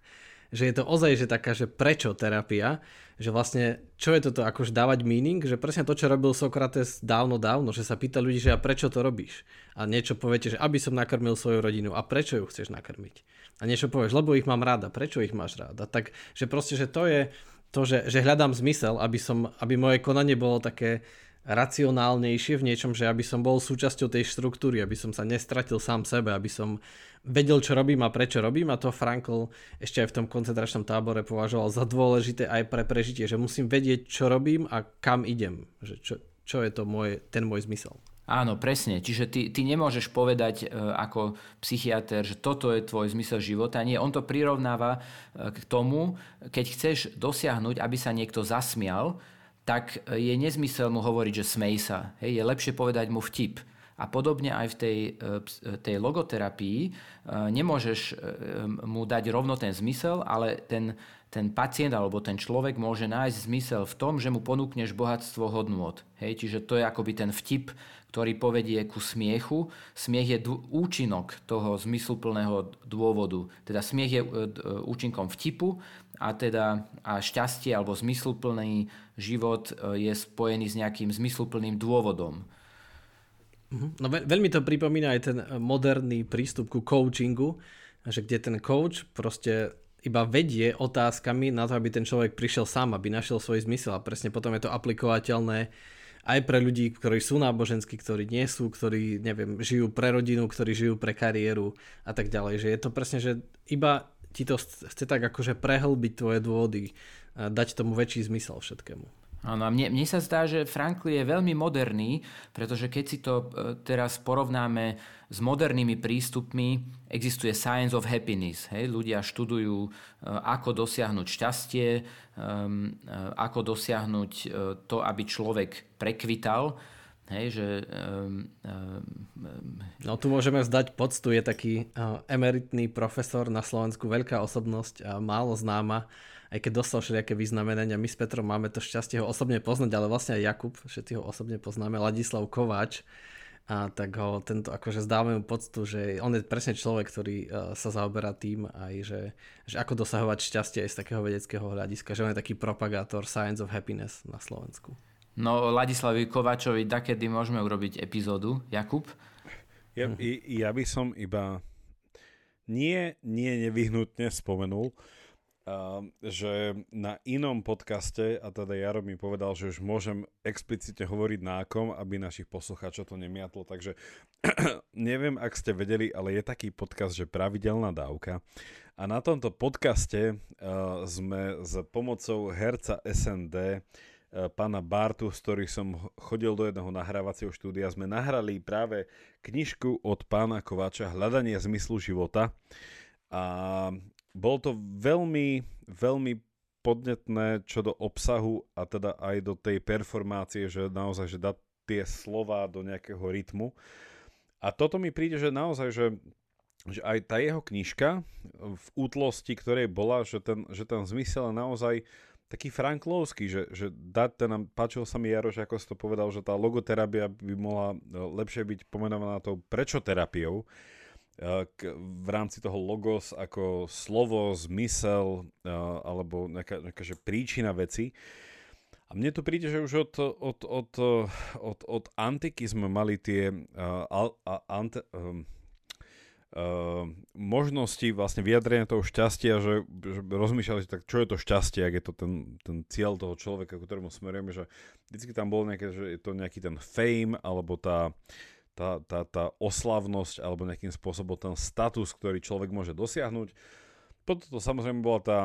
Že je to ozaj, že taká, že prečo terapia, že vlastne, čo je toto, akože dávať meaning, že presne to, čo robil Sokrates dávno, dávno, že sa pýta ľudí, že a prečo to robíš? A niečo poviete, že aby som nakrmil svoju rodinu a prečo ju chceš nakrmiť? A niečo povieš, lebo ich mám ráda, prečo ich máš ráda? Tak, že proste, že to je to, že, že hľadám zmysel, aby, som, aby moje konanie bolo také racionálnejšie v niečom, že aby som bol súčasťou tej štruktúry, aby som sa nestratil sám sebe, aby som vedel, čo robím a prečo robím a to Frankl ešte aj v tom koncentračnom tábore považoval za dôležité aj pre prežitie, že musím vedieť, čo robím a kam idem, že čo, čo je to môj, ten môj zmysel. Áno, presne. Čiže ty, ty nemôžeš povedať e, ako psychiatr, že toto je tvoj zmysel života. Nie, on to prirovnáva e, k tomu, keď chceš dosiahnuť, aby sa niekto zasmial, tak je nezmysel mu hovoriť, že smej sa. Hej, je lepšie povedať mu vtip. A podobne aj v tej, e, tej logoterapii e, nemôžeš e, mu dať rovno ten zmysel, ale ten, ten pacient alebo ten človek môže nájsť zmysel v tom, že mu ponúkneš bohatstvo hodnôt. Hej, čiže to je akoby ten vtip, ktorý povedie ku smiechu. Smiech je účinok toho zmysluplného dôvodu. Teda smiech je účinkom vtipu a teda a šťastie alebo zmysluplný život e, je spojený s nejakým zmysluplným dôvodom. Mhm. No veľmi to pripomína aj ten moderný prístup ku coachingu, že kde ten coach proste iba vedie otázkami na to, aby ten človek prišiel sám, aby našiel svoj zmysel a presne potom je to aplikovateľné aj pre ľudí, ktorí sú náboženskí, ktorí nie sú, ktorí, neviem, žijú pre rodinu, ktorí žijú pre kariéru a tak ďalej. Že je to presne, že iba ti to chce tak akože prehlbiť tvoje dôvody, a dať tomu väčší zmysel všetkému. Áno, a mne, mne sa zdá, že Frankl je veľmi moderný, pretože keď si to e, teraz porovnáme s modernými prístupmi, existuje Science of Happiness. Hej? Ľudia študujú, e, ako dosiahnuť šťastie, e, ako dosiahnuť to, aby človek prekvital Hej, že... Um, um, no tu môžeme vzdať poctu, je taký uh, emeritný profesor na Slovensku, veľká osobnosť a málo známa, aj keď dostal všelijaké vyznamenania. My s Petrom máme to šťastie ho osobne poznať, ale vlastne aj Jakub, všetci ho osobne poznáme, Ladislav Kováč, a tak ho tento, akože zdávame mu poctu, že on je presne človek, ktorý uh, sa zaoberá tým aj, že, že ako dosahovať šťastie aj z takého vedeckého hľadiska, že on je taký propagátor Science of Happiness na Slovensku. No Ladislavi Kovačovi takedy môžeme urobiť epizódu. Jakub? Ja, ja by som iba nie, nie nevyhnutne spomenul, uh, že na inom podcaste, a teda Jaro mi povedal, že už môžem explicitne hovoriť na aby našich poslucháčov to nemiatlo, takže neviem, ak ste vedeli, ale je taký podcast, že pravidelná dávka. A na tomto podcaste uh, sme s pomocou herca SND E, pána Bartu, z ktorých som chodil do jedného nahrávacieho štúdia, sme nahrali práve knižku od pána Kováča Hľadanie zmyslu života. A bol to veľmi, veľmi podnetné čo do obsahu a teda aj do tej performácie, že naozaj, že dá tie slova do nejakého rytmu. A toto mi príde, že naozaj, že že aj tá jeho knižka v útlosti, ktorej bola, že ten, že ten zmysel naozaj taký franklovský, že, že dať ten, páčil sa mi Jaroš, ako si to povedal, že tá logoterapia by mohla e, lepšie byť pomenovaná tou prečo terapiou, v rámci toho logos ako slovo, zmysel e, alebo nejaká, nejaká že príčina veci. A mne tu príde, že už od, od, od, od, od antiky sme mali tie uh, ante, um, uh, možnosti vlastne vyjadrenia toho šťastia, že, že rozmýšľali, tak čo je to šťastie, ak je to ten, ten cieľ toho človeka, ktorému smerujeme, že vždycky tam bolo nejaké, že je to nejaký ten fame, alebo tá, tá, tá, tá oslavnosť, alebo nejakým spôsobom ten status, ktorý človek môže dosiahnuť. Potom to samozrejme bola tá,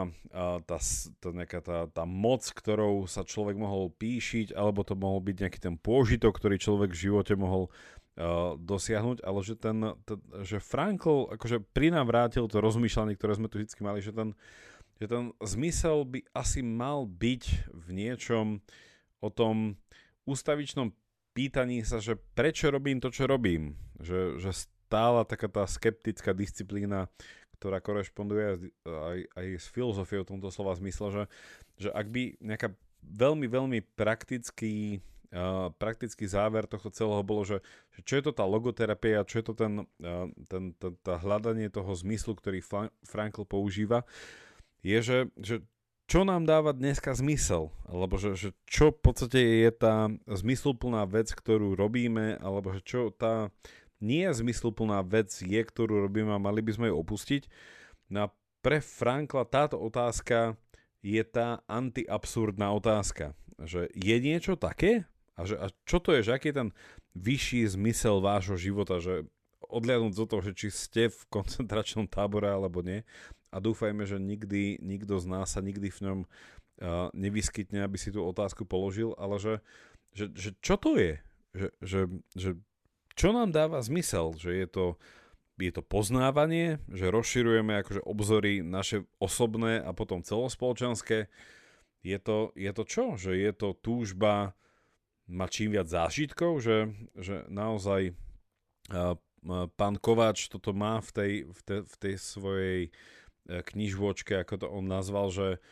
tá, tá, nejaká tá, tá moc, ktorou sa človek mohol píšiť, alebo to mohol byť nejaký ten pôžitok, ktorý človek v živote mohol uh, dosiahnuť, ale že ten, ten že Frankl akože prinavrátil to rozmýšľanie, ktoré sme tu vždy mali, že ten, že ten zmysel by asi mal byť v niečom o tom ústavičnom pýtaní sa, že prečo robím to, čo robím. Že, že stála taká tá skeptická disciplína, ktorá korešponduje aj, aj s filozofiou tomto slova zmysle, že, že ak by nejaká veľmi, veľmi praktický praktický záver tohto celého bolo, že, že čo je to tá logoterapia, čo je to ten, uh, ten, ten, tá hľadanie toho zmyslu, ktorý Frankl používa, je, že, že čo nám dáva dneska zmysel, alebo že, že čo v podstate je tá zmysluplná vec, ktorú robíme, alebo že čo tá nie zmysluplná vec je, ktorú robíme a mali by sme ju opustiť. No a pre Frankla táto otázka je tá antiabsurdná otázka, že je niečo také, A, že, a čo to je, že aký je ten vyšší zmysel vášho života, že odliadnúť do toho, že či ste v koncentračnom tábore alebo nie a dúfajme, že nikdy, nikto z nás sa nikdy v ňom uh, nevyskytne, aby si tú otázku položil, ale že, že, že čo to je? Že, že, že čo nám dáva zmysel? Že je to, je to poznávanie, že rozširujeme akože obzory naše osobné a potom celospoločenské. Je to, je to čo? Že je to túžba má čím viac zážitkov, že, že naozaj uh, pán Kováč toto má v tej, v tej, v tej svojej e, knižvočke, ako to on nazval, že,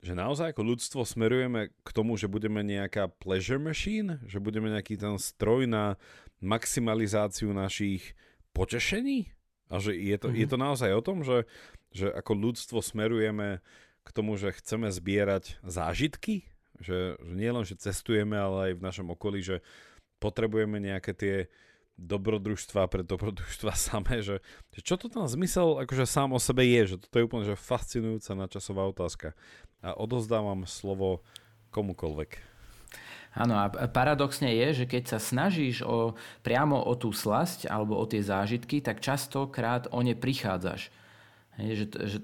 že naozaj ako ľudstvo smerujeme k tomu, že budeme nejaká pleasure machine, že budeme nejaký ten stroj na maximalizáciu našich potešení? A že je to, mm-hmm. je to naozaj o tom, že, že ako ľudstvo smerujeme k tomu, že chceme zbierať zážitky? Že, že nie len, že cestujeme, ale aj v našom okolí, že potrebujeme nejaké tie dobrodružstva pre dobrodružstva samé, že, že čo to tam zmysel akože sám o sebe je, že toto je úplne že fascinujúca načasová otázka. A odozdávam slovo komukolvek. Áno, a paradoxne je, že keď sa snažíš o, priamo o tú slasť alebo o tie zážitky, tak častokrát o ne prichádzaš.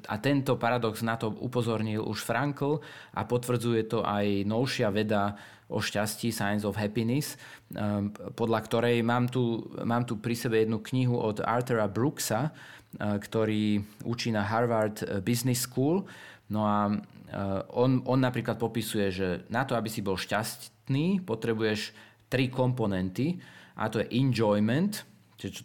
A tento paradox na to upozornil už Frankl a potvrdzuje to aj novšia veda o šťastí, Science of Happiness, um, podľa ktorej mám tu, mám tu pri sebe jednu knihu od Arthura Brooksa, uh, ktorý učí na Harvard uh, Business School. No a uh, on, on napríklad popisuje, že na to, aby si bol šťastný, potrebuješ tri komponenty a to je enjoyment, čiže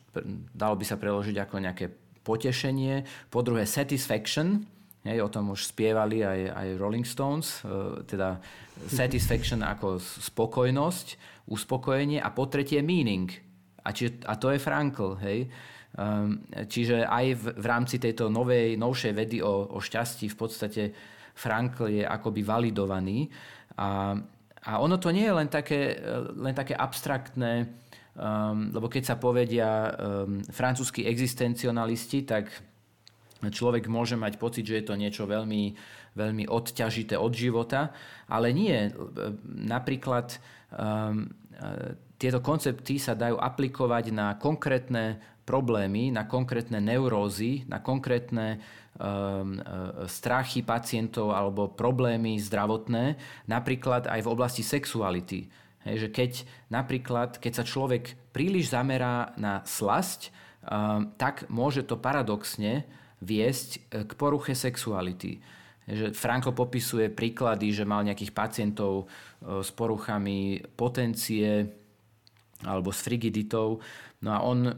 dalo by sa preložiť ako nejaké potešenie, po druhé satisfaction, hej, o tom už spievali aj, aj Rolling Stones, teda satisfaction ako spokojnosť, uspokojenie a po tretie meaning. A, či, a to je Frankl, hej. Um, čiže aj v, v rámci tejto novej, novšej vedy o, o šťastí v podstate Frankl je akoby validovaný. A, a ono to nie je len také, len také abstraktné, Um, lebo keď sa povedia um, francúzskí existencionalisti, tak človek môže mať pocit, že je to niečo veľmi, veľmi odťažité od života, ale nie. Napríklad um, tieto koncepty sa dajú aplikovať na konkrétne problémy, na konkrétne neurózy, na konkrétne um, strachy pacientov alebo problémy zdravotné, napríklad aj v oblasti sexuality Hej, že keď napríklad, keď sa človek príliš zamerá na slasť, um, tak môže to paradoxne viesť e, k poruche sexuality. Že Franko popisuje príklady, že mal nejakých pacientov e, s poruchami potencie alebo s frigiditou. No a on e,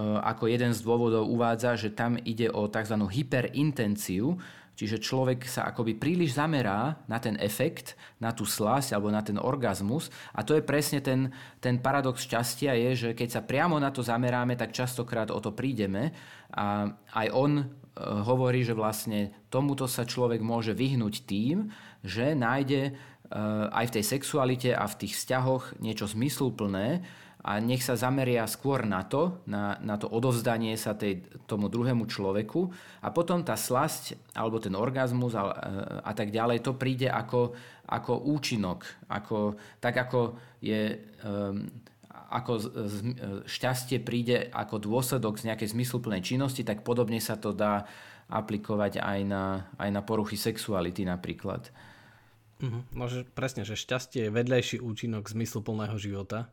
ako jeden z dôvodov uvádza, že tam ide o tzv. hyperintenciu, Čiže človek sa akoby príliš zamerá na ten efekt, na tú slasť alebo na ten orgazmus a to je presne ten, ten paradox šťastia je, že keď sa priamo na to zameráme, tak častokrát o to prídeme a aj on hovorí, že vlastne tomuto sa človek môže vyhnúť tým, že nájde e, aj v tej sexualite a v tých vzťahoch niečo zmysluplné, a nech sa zameria skôr na to, na, na to odovzdanie sa tej, tomu druhému človeku. A potom tá slasť alebo ten orgazmus a, a tak ďalej, to príde ako, ako účinok, ako, tak ako je... Um, ako šťastie príde ako dôsledok z nejakej zmysluplnej činnosti, tak podobne sa to dá aplikovať aj na, aj na poruchy sexuality napríklad. Uh-huh. No, že presne, že šťastie je vedľajší účinok zmysluplného života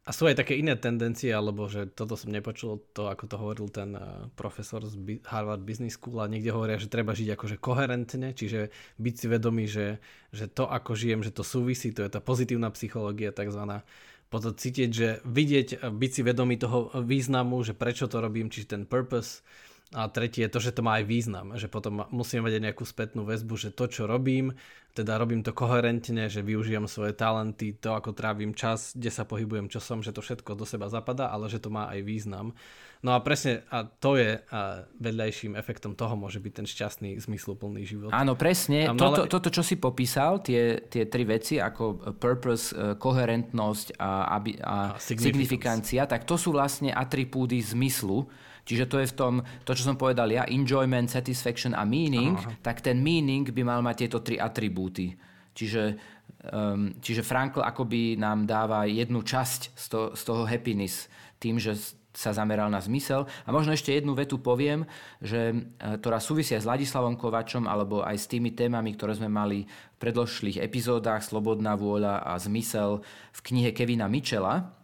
a sú aj také iné tendencie, alebo že toto som nepočul, to ako to hovoril ten uh, profesor z Harvard Business School a niekde hovoria, že treba žiť akože koherentne, čiže byť si vedomý, že, že to ako žijem, že to súvisí, to je tá pozitívna psychológia takzvaná. Potom cítiť, že vidieť, byť si vedomý toho významu, že prečo to robím, čiže ten purpose, a tretie je to, že to má aj význam, že potom musím mať aj nejakú spätnú väzbu, že to, čo robím, teda robím to koherentne, že využijem svoje talenty, to, ako trávim čas, kde sa pohybujem, čo som, že to všetko do seba zapadá, ale že to má aj význam. No a presne, a to je a vedľajším efektom toho môže byť ten šťastný, zmysluplný život. Áno, presne. Toto, toto, čo si popísal, tie, tie tri veci, ako purpose, e, koherentnosť a, a, a signifikancia, tak to sú vlastne atribúdy zmyslu, Čiže to je v tom, to čo som povedal ja, enjoyment, satisfaction a meaning, Aha. tak ten meaning by mal mať tieto tri atribúty. Čiže Um, čiže Frankl akoby nám dáva jednu časť z, to, z toho happiness tým, že sa zameral na zmysel. A možno ešte jednu vetu poviem, že, e, ktorá súvisia s Ladislavom Kovačom alebo aj s tými témami, ktoré sme mali v predložších epizódach Slobodná vôľa a zmysel v knihe Kevina Mitchella,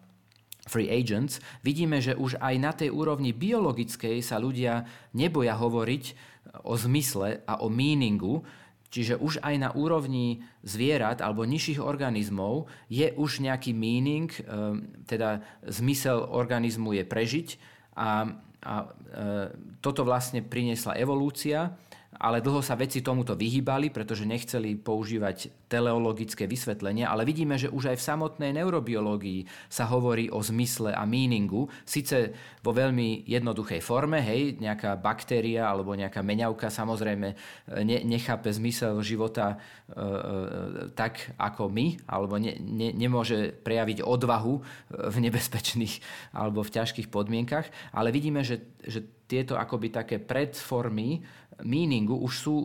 Free Agents, vidíme, že už aj na tej úrovni biologickej sa ľudia neboja hovoriť o zmysle a o meaningu, Čiže už aj na úrovni zvierat alebo nižších organizmov je už nejaký meaning, ehm, teda zmysel organizmu je prežiť a, a e, toto vlastne priniesla evolúcia ale dlho sa vedci tomuto vyhýbali, pretože nechceli používať teleologické vysvetlenia, ale vidíme, že už aj v samotnej neurobiológii sa hovorí o zmysle a meaningu, síce vo veľmi jednoduchej forme, hej, nejaká baktéria alebo nejaká meňavka samozrejme e, ne, nechápe zmysel života e, e, tak ako my, alebo ne, ne, nemôže prejaviť odvahu e, v nebezpečných alebo v ťažkých podmienkach, ale vidíme, že, že tieto akoby také predformy meaningu už sú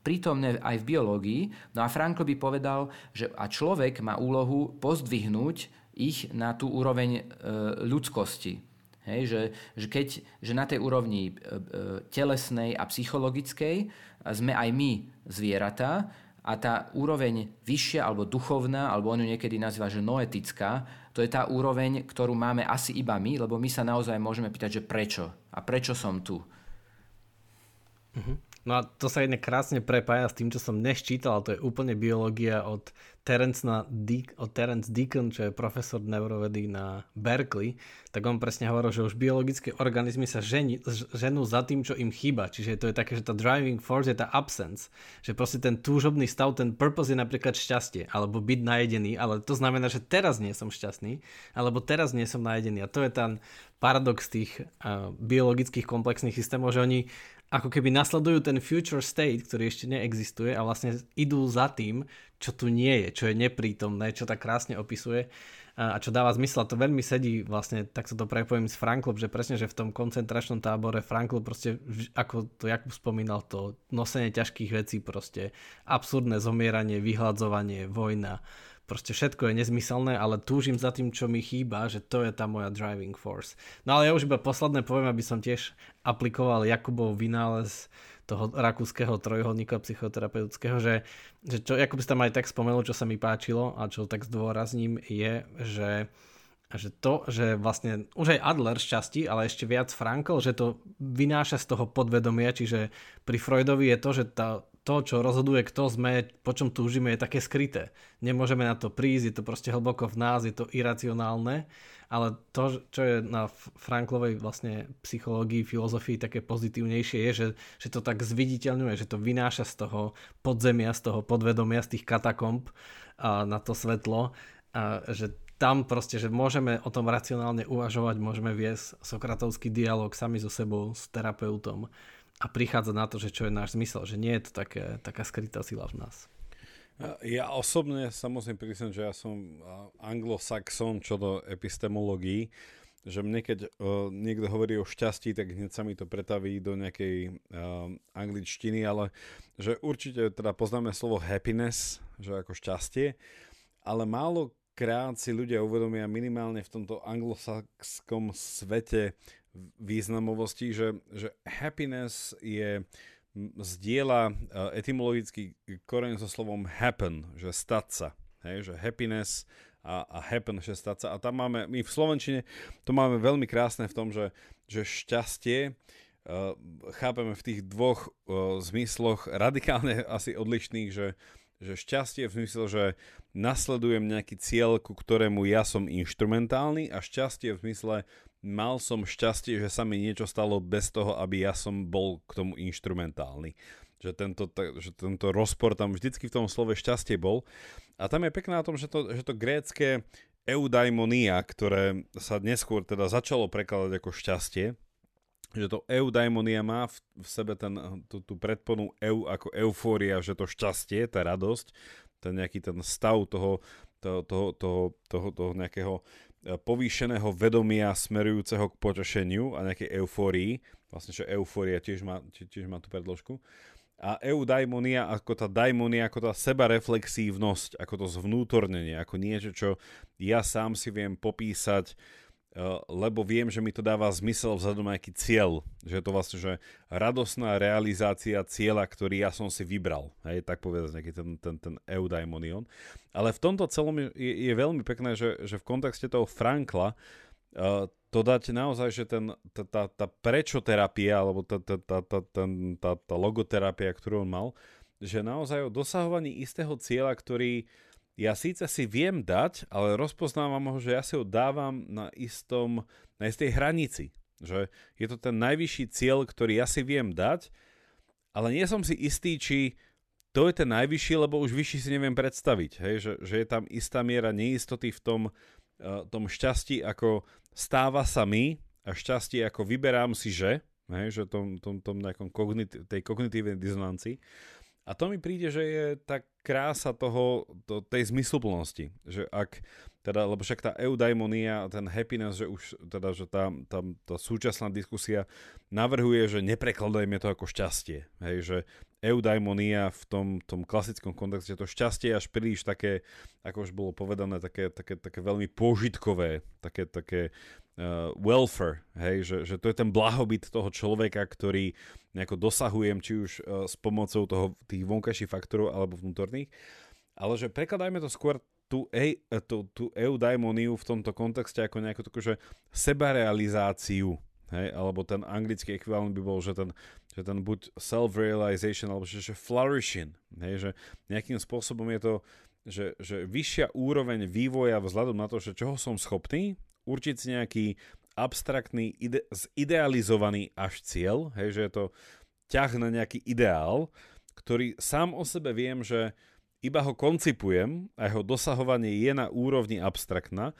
prítomné aj v biológii. No a Frankl by povedal, že a človek má úlohu pozdvihnúť ich na tú úroveň e, ľudskosti. Hej, že, že, keď, že na tej úrovni e, e, telesnej a psychologickej sme aj my zvieratá a tá úroveň vyššia alebo duchovná, alebo on ju niekedy nazýva, že noetická, to je tá úroveň, ktorú máme asi iba my, lebo my sa naozaj môžeme pýtať, že prečo a prečo som tu. Uh-huh. No a to sa jedne krásne prepája s tým, čo som dnes čítal, to je úplne biológia od Terence, na De- od Terence Deacon, čo je profesor neurovedy na Berkeley, tak on presne hovoril, že už biologické organizmy sa ženi, ženú za tým, čo im chýba. Čiže to je také, že tá driving force je tá absence. Že proste ten túžobný stav, ten purpose je napríklad šťastie, alebo byť najedený, ale to znamená, že teraz nie som šťastný, alebo teraz nie som najedený. A to je ten paradox tých uh, biologických komplexných systémov, že oni ako keby nasledujú ten future state, ktorý ešte neexistuje a vlastne idú za tým, čo tu nie je, čo je neprítomné, čo tak krásne opisuje a čo dáva zmysel. To veľmi sedí vlastne, tak sa to prepojím s Franklom, že presne, že v tom koncentračnom tábore Frankl proste, ako to Jakub spomínal, to nosenie ťažkých vecí proste, absurdné zomieranie, vyhľadzovanie, vojna, proste všetko je nezmyselné, ale túžim za tým, čo mi chýba, že to je tá moja driving force. No ale ja už iba posledné poviem, aby som tiež aplikoval Jakubov vynález toho rakúskeho trojholníka psychoterapeutického, že, že čo, Jakub si tam aj tak spomenul, čo sa mi páčilo a čo tak zdôrazním je, že že to, že vlastne už aj Adler šťastí, ale ešte viac Frankl, že to vynáša z toho podvedomia, čiže pri Freudovi je to, že tá, to, čo rozhoduje, kto sme, po čom túžime, je také skryté. Nemôžeme na to prísť, je to proste hlboko v nás, je to iracionálne ale to, čo je na Franklovej vlastne psychológii, filozofii také pozitívnejšie je, že, že to tak zviditeľňuje, že to vynáša z toho podzemia, z toho podvedomia, z tých katakomb a na to svetlo a že tam proste, že môžeme o tom racionálne uvažovať, môžeme viesť sokratovský dialog sami so sebou, s terapeutom a prichádza na to, že čo je náš zmysel, že nie je to také, taká skrytá sila v nás. Ja osobne sa musím že ja som anglosaxon čo do epistemológií, že mne keď uh, niekto hovorí o šťastí, tak hneď sa mi to pretaví do nejakej uh, angličtiny, ale že určite teda poznáme slovo happiness, že ako šťastie, ale málo krát si ľudia uvedomia minimálne v tomto anglosaxskom svete významovosti, že, že happiness je zdieľa e, etymologický koreň so slovom happen, že stať sa. Hej, že happiness a, a happen, že stať sa. A tam máme, my v Slovenčine to máme veľmi krásne v tom, že, že šťastie uh, chápeme v tých dvoch uh, zmysloch radikálne asi odlišných, že, že šťastie v zmysle, že nasledujem nejaký cieľ, ku ktorému ja som inštrumentálny a šťastie v zmysle mal som šťastie, že sa mi niečo stalo bez toho, aby ja som bol k tomu inštrumentálny. Že tento, že tento rozpor tam vždycky v tom slove šťastie bol. A tam je pekné na tom, že to, že to grécké eudaimonia, ktoré sa neskôr teda začalo prekladať ako šťastie, že to eudaimonia má v, v sebe ten, tú, tú predponu eu ako eufória, že to šťastie, tá radosť, ten nejaký ten stav toho, toho, toho, toho, toho, toho nejakého povýšeného vedomia smerujúceho k potešeniu a nejakej eufórii. Vlastne, že eufória tiež má, tiež má tú predložku. a eudaimonia ako tá daimonia, ako tá sebareflexívnosť, ako to zvnútornenie, ako niečo, čo ja sám si viem popísať, lebo viem, že mi to dáva zmysel vzhľadom na nejaký cieľ. Že je to vlastne že radosná realizácia cieľa, ktorý ja som si vybral. Hej, tak povedať nejaký ten, ten, ten eudaimonion. Ale v tomto celom je, je veľmi pekné, že, že v kontexte toho Frankla uh, to dať naozaj, že ten, tá, tá, tá prečo terapia, alebo tá, tá, tá, tá, ten, tá, tá logoterapia, ktorú on mal, že naozaj o dosahovaní istého cieľa, ktorý ja síce si viem dať, ale rozpoznávam ho, že ja si ho dávam na istom, na istej hranici. Že je to ten najvyšší cieľ, ktorý ja si viem dať, ale nie som si istý, či to je ten najvyšší, lebo už vyšší si neviem predstaviť. Hej? Že, že je tam istá miera neistoty v tom, uh, tom šťastí, ako stáva sa mi a šťastie ako vyberám si, že, hej, že tom, tom, tom nejakom kognit- tej kognitívnej dizonancii. A to mi príde, že je tá krása toho, to, tej zmysluplnosti. Že ak, teda, lebo však tá eudaimonia, ten happiness, že už teda, že tá, tá, tá súčasná diskusia navrhuje, že neprekladajme to ako šťastie. Hej, že eudaimonia v tom, tom klasickom kontexte, to šťastie až príliš také, ako už bolo povedané, také, také, také veľmi požitkové, také, také uh, welfare, hej, že, že to je ten blahobyt toho človeka, ktorý nejako dosahujem, či už uh, s pomocou toho, tých vonkajších faktorov alebo vnútorných, ale že prekladajme to skôr tú, e, tú, tú eudaimoniu v tomto kontexte ako nejakú takú, že sebarealizáciu, hej, alebo ten anglický ekvivalent by bol, že ten, že ten buď self-realization, alebo že, že flourishing, hej, že nejakým spôsobom je to, že, že vyššia úroveň vývoja vzhľadom na to, že čoho som schopný, určiť si nejaký abstraktný, ide, zidealizovaný až cieľ, hej, že je to ťah na nejaký ideál, ktorý sám o sebe viem, že iba ho koncipujem a jeho dosahovanie je na úrovni abstraktná,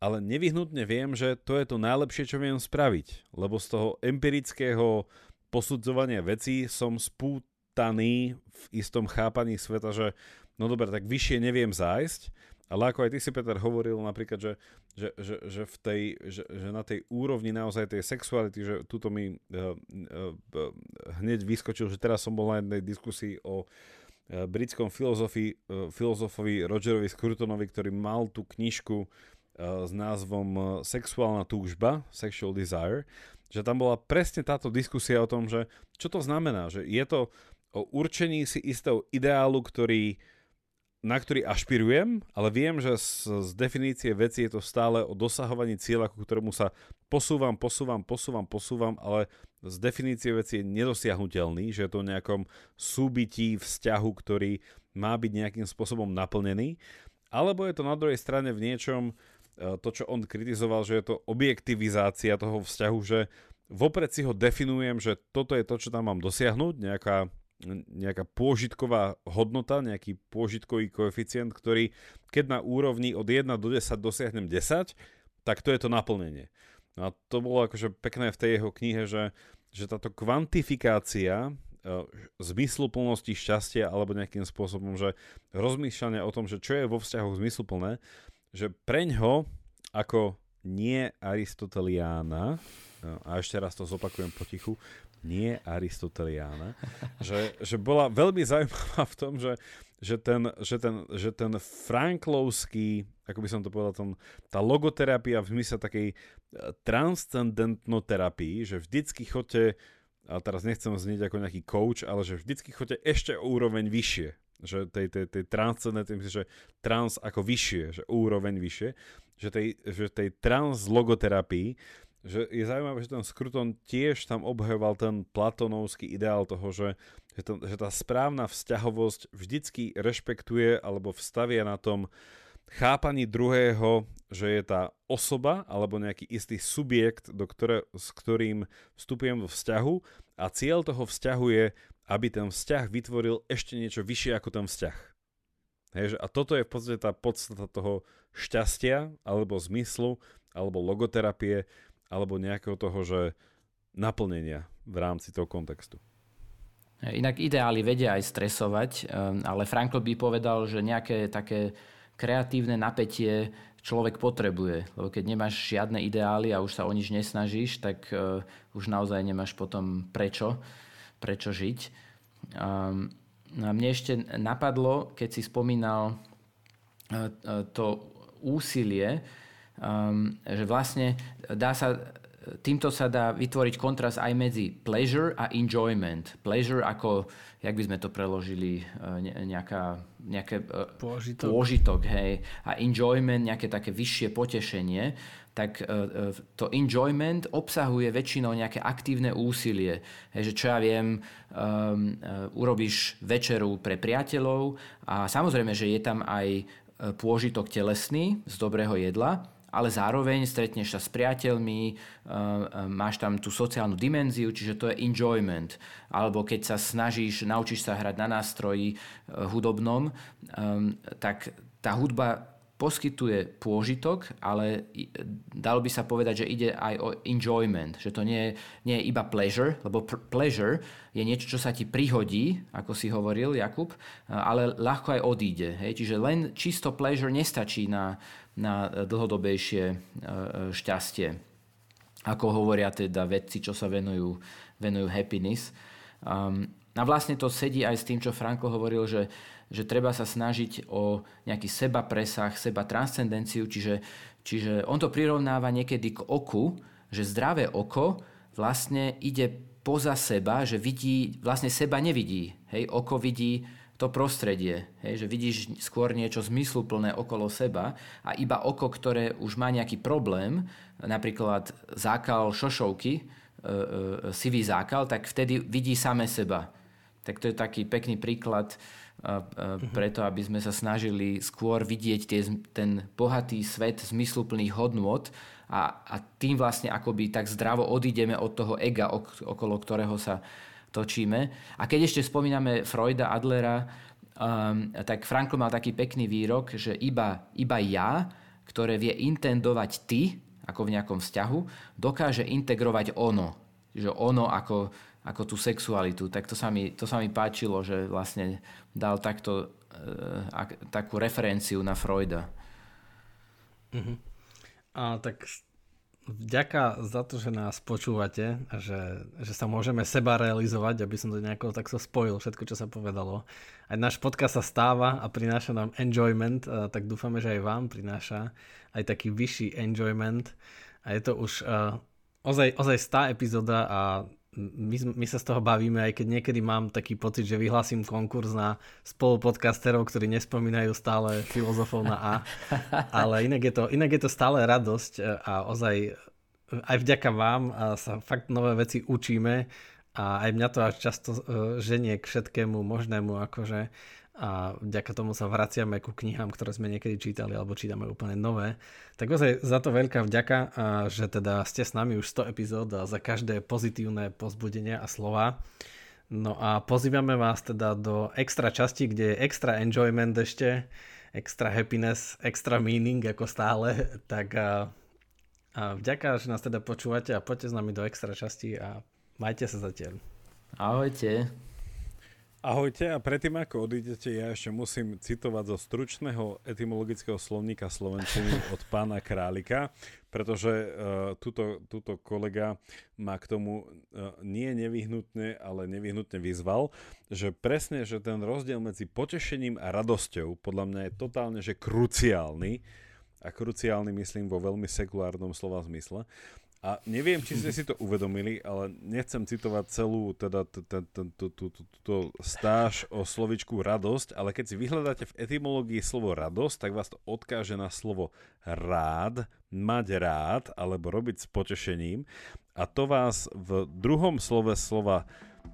ale nevyhnutne viem, že to je to najlepšie, čo viem spraviť, lebo z toho empirického posudzovania vecí som spútaný v istom chápaní sveta, že no dobre, tak vyššie neviem zájsť, ale ako aj ty si, Peter, hovoril napríklad, že, že, že, že, v tej, že, že na tej úrovni naozaj tej sexuality, že túto mi uh, uh, hneď vyskočil, že teraz som bol na jednej diskusii o uh, britskom filozofi, uh, filozofovi Rogerovi Scrutonovi, ktorý mal tú knižku uh, s názvom Sexuálna túžba, Sexual Desire, že tam bola presne táto diskusia o tom, že čo to znamená, že je to o určení si istého ideálu, ktorý na ktorý ašpirujem, ale viem, že z, z definície veci je to stále o dosahovaní cieľa, ku ktorému sa posúvam, posúvam, posúvam, posúvam, ale z definície veci je nedosiahnutelný, že je to o nejakom súbytí vzťahu, ktorý má byť nejakým spôsobom naplnený, alebo je to na druhej strane v niečom, to čo on kritizoval, že je to objektivizácia toho vzťahu, že vopred si ho definujem, že toto je to, čo tam mám dosiahnuť, nejaká nejaká pôžitková hodnota, nejaký pôžitkový koeficient, ktorý keď na úrovni od 1 do 10 dosiahnem 10, tak to je to naplnenie. No a to bolo akože pekné v tej jeho knihe, že, že táto kvantifikácia uh, zmysluplnosti šťastia alebo nejakým spôsobom, že rozmýšľanie o tom, že čo je vo vzťahu zmysluplné, že preňho ako nie Aristoteliána, a ešte raz to zopakujem potichu, nie Aristoteliána, že, že bola veľmi zaujímavá v tom, že, že, ten, že, ten, že ten franklovský, ako by som to povedal, ten, tá logoterapia v zmysle takej e, transcendentnoterapii, že vždycky chodte, a teraz nechcem znieť ako nejaký coach, ale že vždycky chodte ešte o úroveň vyššie, že tej, tej, tej transcendentnej, že trans ako vyššie, že úroveň vyššie, že tej, že tej trans logoterapii že je zaujímavé, že ten Skruton tiež tam obhajoval ten platonovský ideál toho, že, že, to, že tá správna vzťahovosť vždycky rešpektuje alebo vstavia na tom chápaní druhého, že je tá osoba alebo nejaký istý subjekt, do ktoré, s ktorým vstupujem do vzťahu a cieľ toho vzťahu je, aby ten vzťah vytvoril ešte niečo vyššie ako ten vzťah. Hej, a toto je v podstate tá podstata toho šťastia alebo zmyslu alebo logoterapie, alebo nejakého toho, že naplnenia v rámci toho kontextu. Inak ideály vedia aj stresovať, ehm, ale Frankl by povedal, že nejaké také kreatívne napätie človek potrebuje. Lebo keď nemáš žiadne ideály a už sa o nič nesnažíš, tak uh, už naozaj nemáš potom prečo, prečo žiť. um, mne ešte napadlo, keď si spomínal uh, to úsilie, um, že vlastne dá sa týmto sa dá vytvoriť kontrast aj medzi pleasure a enjoyment. Pleasure ako, jak by sme to preložili, e, nejaká, nejaké e, pôžitok. pôžitok hej, a enjoyment, nejaké také vyššie potešenie, tak e, to enjoyment obsahuje väčšinou nejaké aktívne úsilie. Hej, že čo ja viem, um, urobíš večeru pre priateľov a samozrejme, že je tam aj pôžitok telesný z dobrého jedla, ale zároveň stretneš sa s priateľmi, máš tam tú sociálnu dimenziu, čiže to je enjoyment. Alebo keď sa snažíš, naučíš sa hrať na nástroji hudobnom, tak tá hudba poskytuje pôžitok, ale dalo by sa povedať, že ide aj o enjoyment, že to nie nie je iba pleasure, lebo pleasure je niečo, čo sa ti prihodí, ako si hovoril Jakub, ale ľahko aj odíde. Hej? Čiže len čisto pleasure nestačí na, na dlhodobejšie e, e, šťastie. Ako hovoria teda vedci, čo sa venujú, venujú happiness. Um, a vlastne to sedí aj s tým, čo Franko hovoril, že, že treba sa snažiť o nejaký seba presah, seba transcendenciu, čiže, čiže on to prirovnáva niekedy k oku, že zdravé oko vlastne ide poza seba, že vidí, vlastne seba nevidí. Hej, oko vidí to prostredie, hej, že vidíš skôr niečo zmysluplné okolo seba a iba oko, ktoré už má nejaký problém, napríklad zákal šošovky, e, e, sivý zákal, tak vtedy vidí same seba. Tak to je taký pekný príklad e, e, preto, aby sme sa snažili skôr vidieť tie, ten bohatý svet zmysluplných hodnôt a, a tým vlastne akoby tak zdravo odídeme od toho ega, okolo ktorého sa točíme. A keď ešte spomíname Freuda, Adlera, um, tak Frankl mal taký pekný výrok, že iba, iba ja, ktoré vie intendovať ty, ako v nejakom vzťahu, dokáže integrovať ono. Že ono ako, ako tú sexualitu. Tak to sa, mi, to sa mi páčilo, že vlastne dal takto, uh, takú referenciu na Freuda. Uh-huh. A tak Vďaka za to, že nás počúvate že, že sa môžeme seba realizovať, aby som to nejako takto spojil, všetko, čo sa povedalo. Aj náš podcast sa stáva a prináša nám enjoyment, tak dúfame, že aj vám prináša aj taký vyšší enjoyment. A je to už uh, ozaj, ozaj stá epizóda a my, my sa z toho bavíme, aj keď niekedy mám taký pocit, že vyhlasím konkurs na spolupodcasterov, ktorí nespomínajú stále filozofov na A, ale inak je to, inak je to stále radosť e, a ozaj aj vďaka vám sa fakt nové veci učíme a aj mňa to až často e, ženie k všetkému možnému, akože a vďaka tomu sa vraciame ku knihám, ktoré sme niekedy čítali alebo čítame úplne nové. Tak ozaj za to veľká vďaka, že teda ste s nami už 100 epizód a za každé pozitívne pozbudenie a slova. No a pozývame vás teda do extra časti, kde je extra enjoyment ešte, extra happiness, extra meaning ako stále. Tak a, a vďaka, že nás teda počúvate a poďte s nami do extra časti a majte sa zatiaľ. Ahojte. Ahojte a predtým ako odídete, ja ešte musím citovať zo stručného etymologického slovníka slovenčiny od pána Králika, pretože uh, tuto, tuto kolega ma k tomu uh, nie nevyhnutne, ale nevyhnutne vyzval, že presne, že ten rozdiel medzi potešením a radosťou podľa mňa je totálne, že kruciálny a kruciálny myslím vo veľmi sekulárnom slova zmysle. A neviem, či ste si to uvedomili, ale nechcem citovať celú teda túto stáž o slovičku radosť, ale keď si vyhľadáte v etymológii slovo radosť, tak vás to odkáže na slovo rád, mať rád, alebo robiť s potešením. A to vás v druhom slove slova,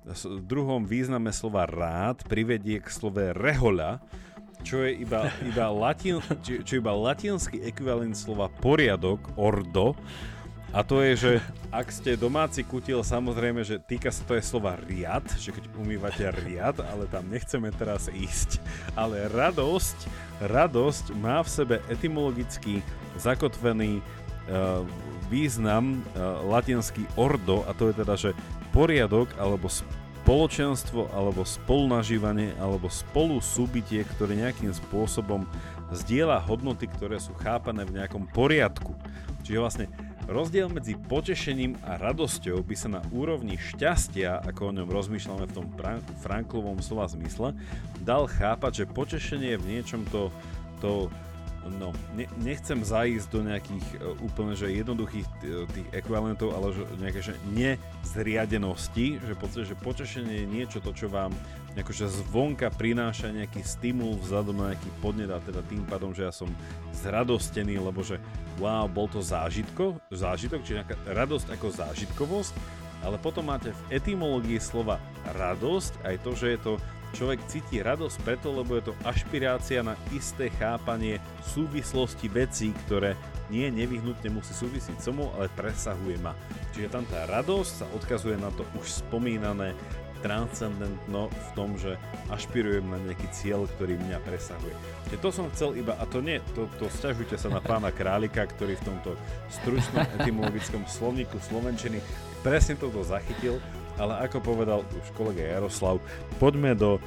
v druhom význame slova rád privedie k slove rehoľa, čo je iba, iba, latin, čo, čo iba latinský ekvivalent slova poriadok, ordo, a to je, že ak ste domáci kutil, samozrejme, že týka sa to je slova riad, že keď umývate riad, ale tam nechceme teraz ísť. Ale radosť, radosť má v sebe etymologicky zakotvený uh, význam uh, latinský ordo, a to je teda, že poriadok alebo spoločenstvo alebo spolunažívanie alebo spolu súbitie, ktoré nejakým spôsobom zdieľa hodnoty, ktoré sú chápané v nejakom poriadku. Čiže vlastne Rozdiel medzi potešením a radosťou by sa na úrovni šťastia, ako o ňom rozmýšľame v tom Franklovom slova zmysle, dal chápať, že potešenie je v niečom to, to No, ne, nechcem zaísť do nejakých uh, úplne že jednoduchých t- tých ekvivalentov, ale že nejaké že nezriadenosti, že podstate, že potešenie je niečo to, čo vám akože zvonka prináša nejaký stimul vzhľadom na nejaký podnet a teda tým pádom, že ja som zradostený, lebo že wow, bol to zážitko, zážitok, či nejaká radosť ako zážitkovosť, ale potom máte v etymológii slova radosť aj to, že je to Človek cíti radosť preto, lebo je to ašpirácia na isté chápanie súvislosti vecí, ktoré nie nevyhnutne musí súvisiť so mnou, ale presahuje ma. Čiže tam tá radosť sa odkazuje na to už spomínané transcendentno v tom, že ašpirujem na nejaký cieľ, ktorý mňa presahuje. Čiže to som chcel iba, a to nie, to, to stiažujte sa na pána Králika, ktorý v tomto stručnom etymologickom slovníku slovenčiny presne toto zachytil ale ako povedal už kolega Jaroslav, poďme do e,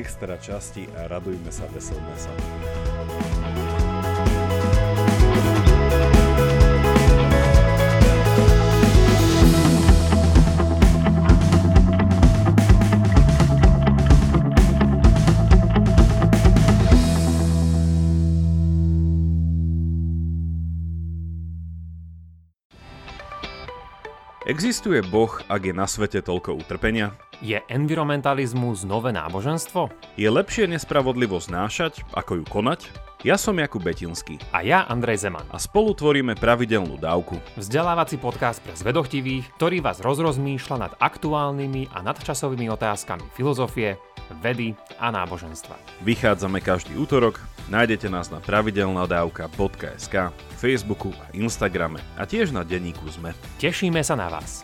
extra časti a radujme sa, veselme sa. Existuje Boh, ak je na svete toľko utrpenia? Je environmentalizmus nové náboženstvo? Je lepšie nespravodlivosť znášať, ako ju konať? Ja som Jakub Betinský. A ja Andrej Zeman. A spolu tvoríme pravidelnú dávku. Vzdelávací podcast pre zvedochtivých, ktorý vás rozrozmýšľa nad aktuálnymi a nadčasovými otázkami filozofie, vedy a náboženstva. Vychádzame každý útorok, nájdete nás na pravidelnadavka.sk Facebooku a Instagrame a tiež na denníku ZME. Tešíme sa na vás.